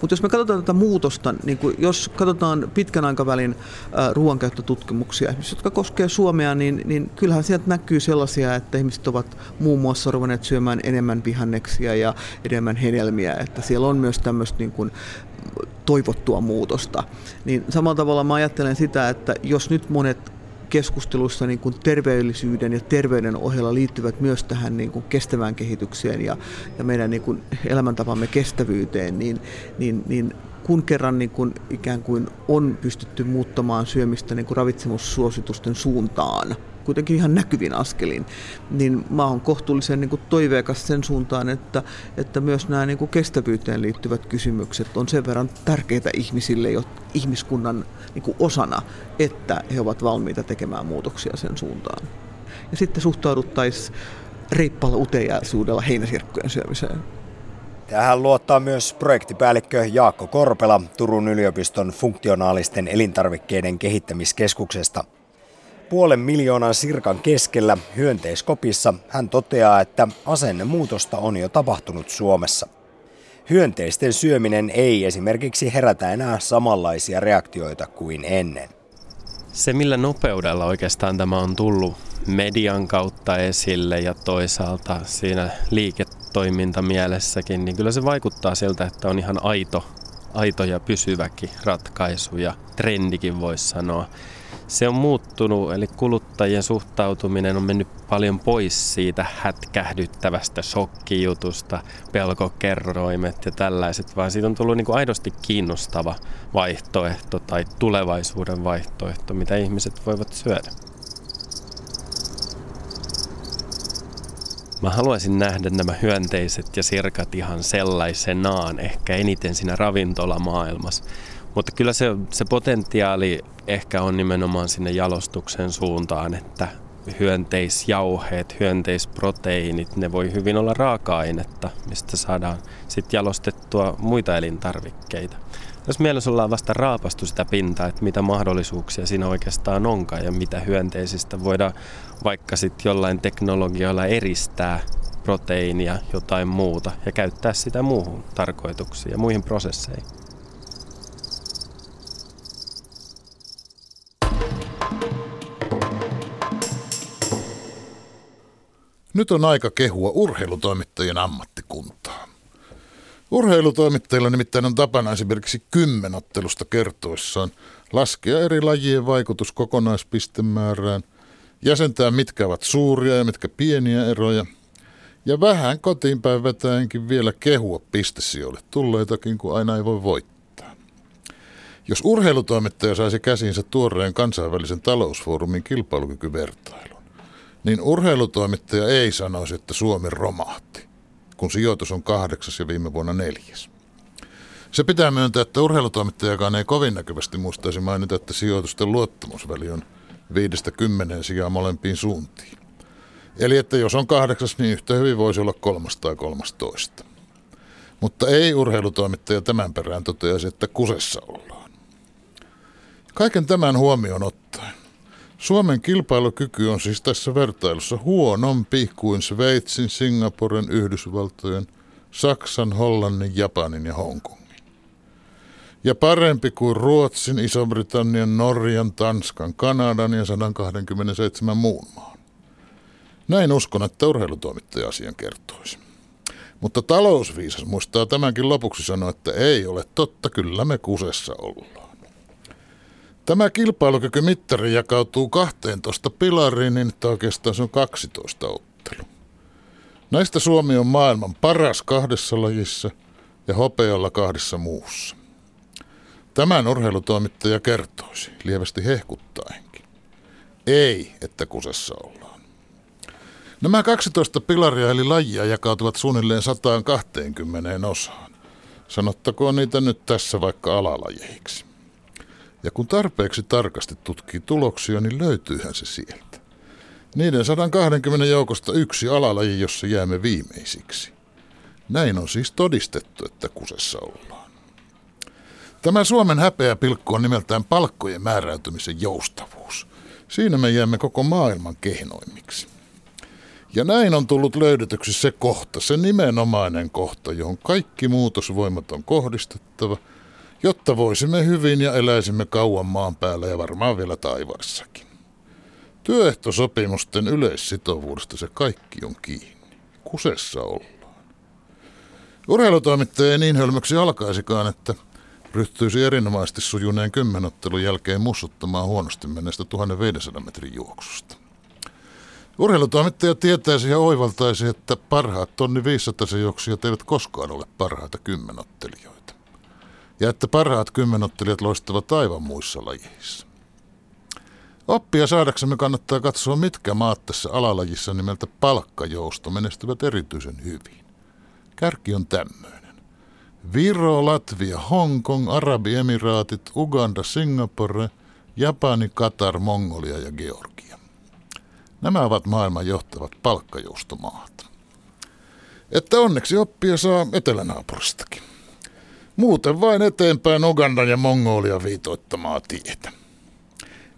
Mutta jos me katsotaan tätä muutosta, niin kuin jos katsotaan pitkän aikavälin äh, ruoankäyttötutkimuksia, jotka koskee Suomea, niin, niin kyllähän sieltä näkyy sellaisia, että ihmiset ovat muun muassa ruvenneet syömään enemmän vihanneksia ja enemmän hedelmiä, että siellä on myös tämmöistä niin kuin toivottua muutosta. Niin samalla tavalla mä ajattelen sitä, että jos nyt monet keskustelussa niin kuin terveellisyyden ja terveyden ohella liittyvät myös tähän niin kuin kestävään kehitykseen ja, ja meidän niin kuin elämäntapamme kestävyyteen, niin, niin, niin kun kerran niin kuin ikään kuin on pystytty muuttamaan syömistä niin kuin ravitsemussuositusten suuntaan, kuitenkin ihan näkyvin askelin, niin mä oon kohtuullisen niin kuin toiveikas sen suuntaan, että, että myös nämä niin kuin kestävyyteen liittyvät kysymykset on sen verran tärkeitä ihmisille jo ihmiskunnan niin kuin osana, että he ovat valmiita tekemään muutoksia sen suuntaan. Ja sitten suhtauduttaisiin reippalla uteliaisuudella heinäsirkkujen syömiseen. Tähän luottaa myös projektipäällikkö Jaakko Korpela Turun yliopiston funktionaalisten elintarvikkeiden kehittämiskeskuksesta. Puolen miljoonan sirkan keskellä hyönteiskopissa hän toteaa, että asennemuutosta on jo tapahtunut Suomessa. Hyönteisten syöminen ei esimerkiksi herätä enää samanlaisia reaktioita kuin ennen. Se, millä nopeudella oikeastaan tämä on tullut median kautta esille ja toisaalta siinä liiketoimintamielessäkin, niin kyllä se vaikuttaa siltä, että on ihan aito, aito ja pysyväkin ratkaisu ja trendikin voisi sanoa se on muuttunut, eli kuluttajien suhtautuminen on mennyt paljon pois siitä hätkähdyttävästä shokkijutusta, pelkokerroimet ja tällaiset, vaan siitä on tullut niin kuin aidosti kiinnostava vaihtoehto tai tulevaisuuden vaihtoehto, mitä ihmiset voivat syödä. Mä haluaisin nähdä nämä hyönteiset ja sirkat ihan sellaisenaan, ehkä eniten siinä ravintolamaailmassa. Mutta kyllä se, se potentiaali ehkä on nimenomaan sinne jalostuksen suuntaan, että hyönteisjauheet, hyönteisproteiinit, ne voi hyvin olla raaka-ainetta, mistä saadaan sitten jalostettua muita elintarvikkeita. Jos mielessä ollaan vasta raapastu sitä pintaa, että mitä mahdollisuuksia siinä oikeastaan onkaan ja mitä hyönteisistä voidaan vaikka sitten jollain teknologialla eristää proteiinia, jotain muuta ja käyttää sitä muuhun tarkoituksiin ja muihin prosesseihin. Nyt on aika kehua urheilutoimittajien ammattikuntaa. Urheilutoimittajilla nimittäin on tapana esimerkiksi kymmenottelusta kertoissaan laskea eri lajien vaikutus kokonaispistemäärään, jäsentää mitkä ovat suuria ja mitkä pieniä eroja, ja vähän kotiin päin vetäenkin vielä kehua pistesijoille tulleitakin, kun aina ei voi voittaa. Jos urheilutoimittaja saisi käsinsä tuoreen kansainvälisen talousfoorumin kilpailukykyvertailun, niin urheilutoimittaja ei sanoisi, että Suomi romahti, kun sijoitus on kahdeksas ja viime vuonna neljäs. Se pitää myöntää, että urheilutoimittajakaan ei kovin näkyvästi muistaisi mainita, että sijoitusten luottamusväli on viidestä kymmeneen sijaan molempiin suuntiin. Eli että jos on kahdeksas, niin yhtä hyvin voisi olla kolmas tai kolmastoista. Mutta ei urheilutoimittaja tämän perään toteaisi, että kusessa ollaan. Kaiken tämän huomioon ottaen. Suomen kilpailukyky on siis tässä vertailussa huonompi kuin Sveitsin, Singaporen, Yhdysvaltojen, Saksan, Hollannin, Japanin ja Hongkongin. Ja parempi kuin Ruotsin, Iso-Britannian, Norjan, Tanskan, Kanadan ja 127 muun maan. Näin uskon, että urheilutoimittaja asian kertoisi. Mutta talousviisas muistaa tämänkin lopuksi sanoa, että ei ole totta, kyllä me kusessa ollaan. Tämä kilpailukykymittari jakautuu 12 pilariin, niin että oikeastaan se on 12 ottelu. Näistä Suomi on maailman paras kahdessa lajissa ja hopealla kahdessa muussa. Tämän urheilutoimittaja kertoisi, lievästi hehkuttaenkin. Ei, että kusessa ollaan. Nämä 12 pilaria eli lajia jakautuvat suunnilleen 120 osaan. Sanottakoon niitä nyt tässä vaikka alalajeiksi. Ja kun tarpeeksi tarkasti tutkii tuloksia, niin löytyyhän se sieltä. Niiden 120 joukosta yksi alalaji, jossa jäämme viimeisiksi. Näin on siis todistettu, että kusessa ollaan. Tämä Suomen häpeä pilkku on nimeltään palkkojen määräytymisen joustavuus. Siinä me jäämme koko maailman kehnoimmiksi. Ja näin on tullut löydetyksi se kohta, se nimenomainen kohta, johon kaikki muutosvoimat on kohdistettava, jotta voisimme hyvin ja eläisimme kauan maan päällä ja varmaan vielä taivaassakin. Työehtosopimusten yleissitovuudesta se kaikki on kiinni. Kusessa ollaan. Urheilutoimittaja ei niin hölmöksi alkaisikaan, että ryhtyisi erinomaisesti sujuneen kymmenottelun jälkeen mussuttamaan huonosti menneestä 1500 metrin juoksusta. Urheilutoimittaja tietäisi ja oivaltaisi, että parhaat tonni 500 juoksijat eivät koskaan ole parhaita kymmenottelijoita. Ja että parhaat kymmenottelijat loistavat aivan muissa lajeissa. Oppia saadaksemme kannattaa katsoa, mitkä maat tässä alalajissa nimeltä palkkajousto menestyvät erityisen hyvin. Kärki on tämmöinen. Viro, Latvia, Hongkong, Arabiemiraatit, Uganda, Singapore, Japani, Katar, Mongolia ja Georgia. Nämä ovat maailman johtavat palkkajoustomaat. Että onneksi oppia saa etelänaapuristakin. Muuten vain eteenpäin Ugandan ja Mongolia viitoittamaa tietä.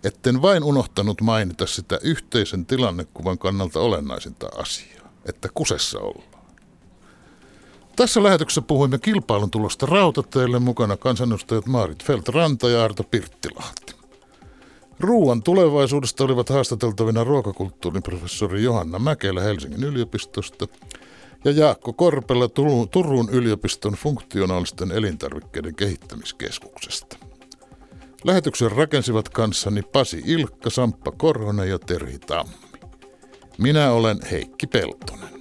Etten vain unohtanut mainita sitä yhteisen tilannekuvan kannalta olennaisinta asiaa, että kusessa ollaan. Tässä lähetyksessä puhuimme kilpailun tulosta rautateille mukana kansanedustajat Maarit Felt-Ranta ja Arto Pirttilahti. Ruuan tulevaisuudesta olivat haastateltavina ruokakulttuurin professori Johanna Mäkelä Helsingin yliopistosta ja Jaakko Korpela Turun yliopiston funktionaalisten elintarvikkeiden kehittämiskeskuksesta. Lähetyksen rakensivat kanssani Pasi Ilkka, Samppa Korhonen ja Terhi Tammi. Minä olen Heikki Peltonen.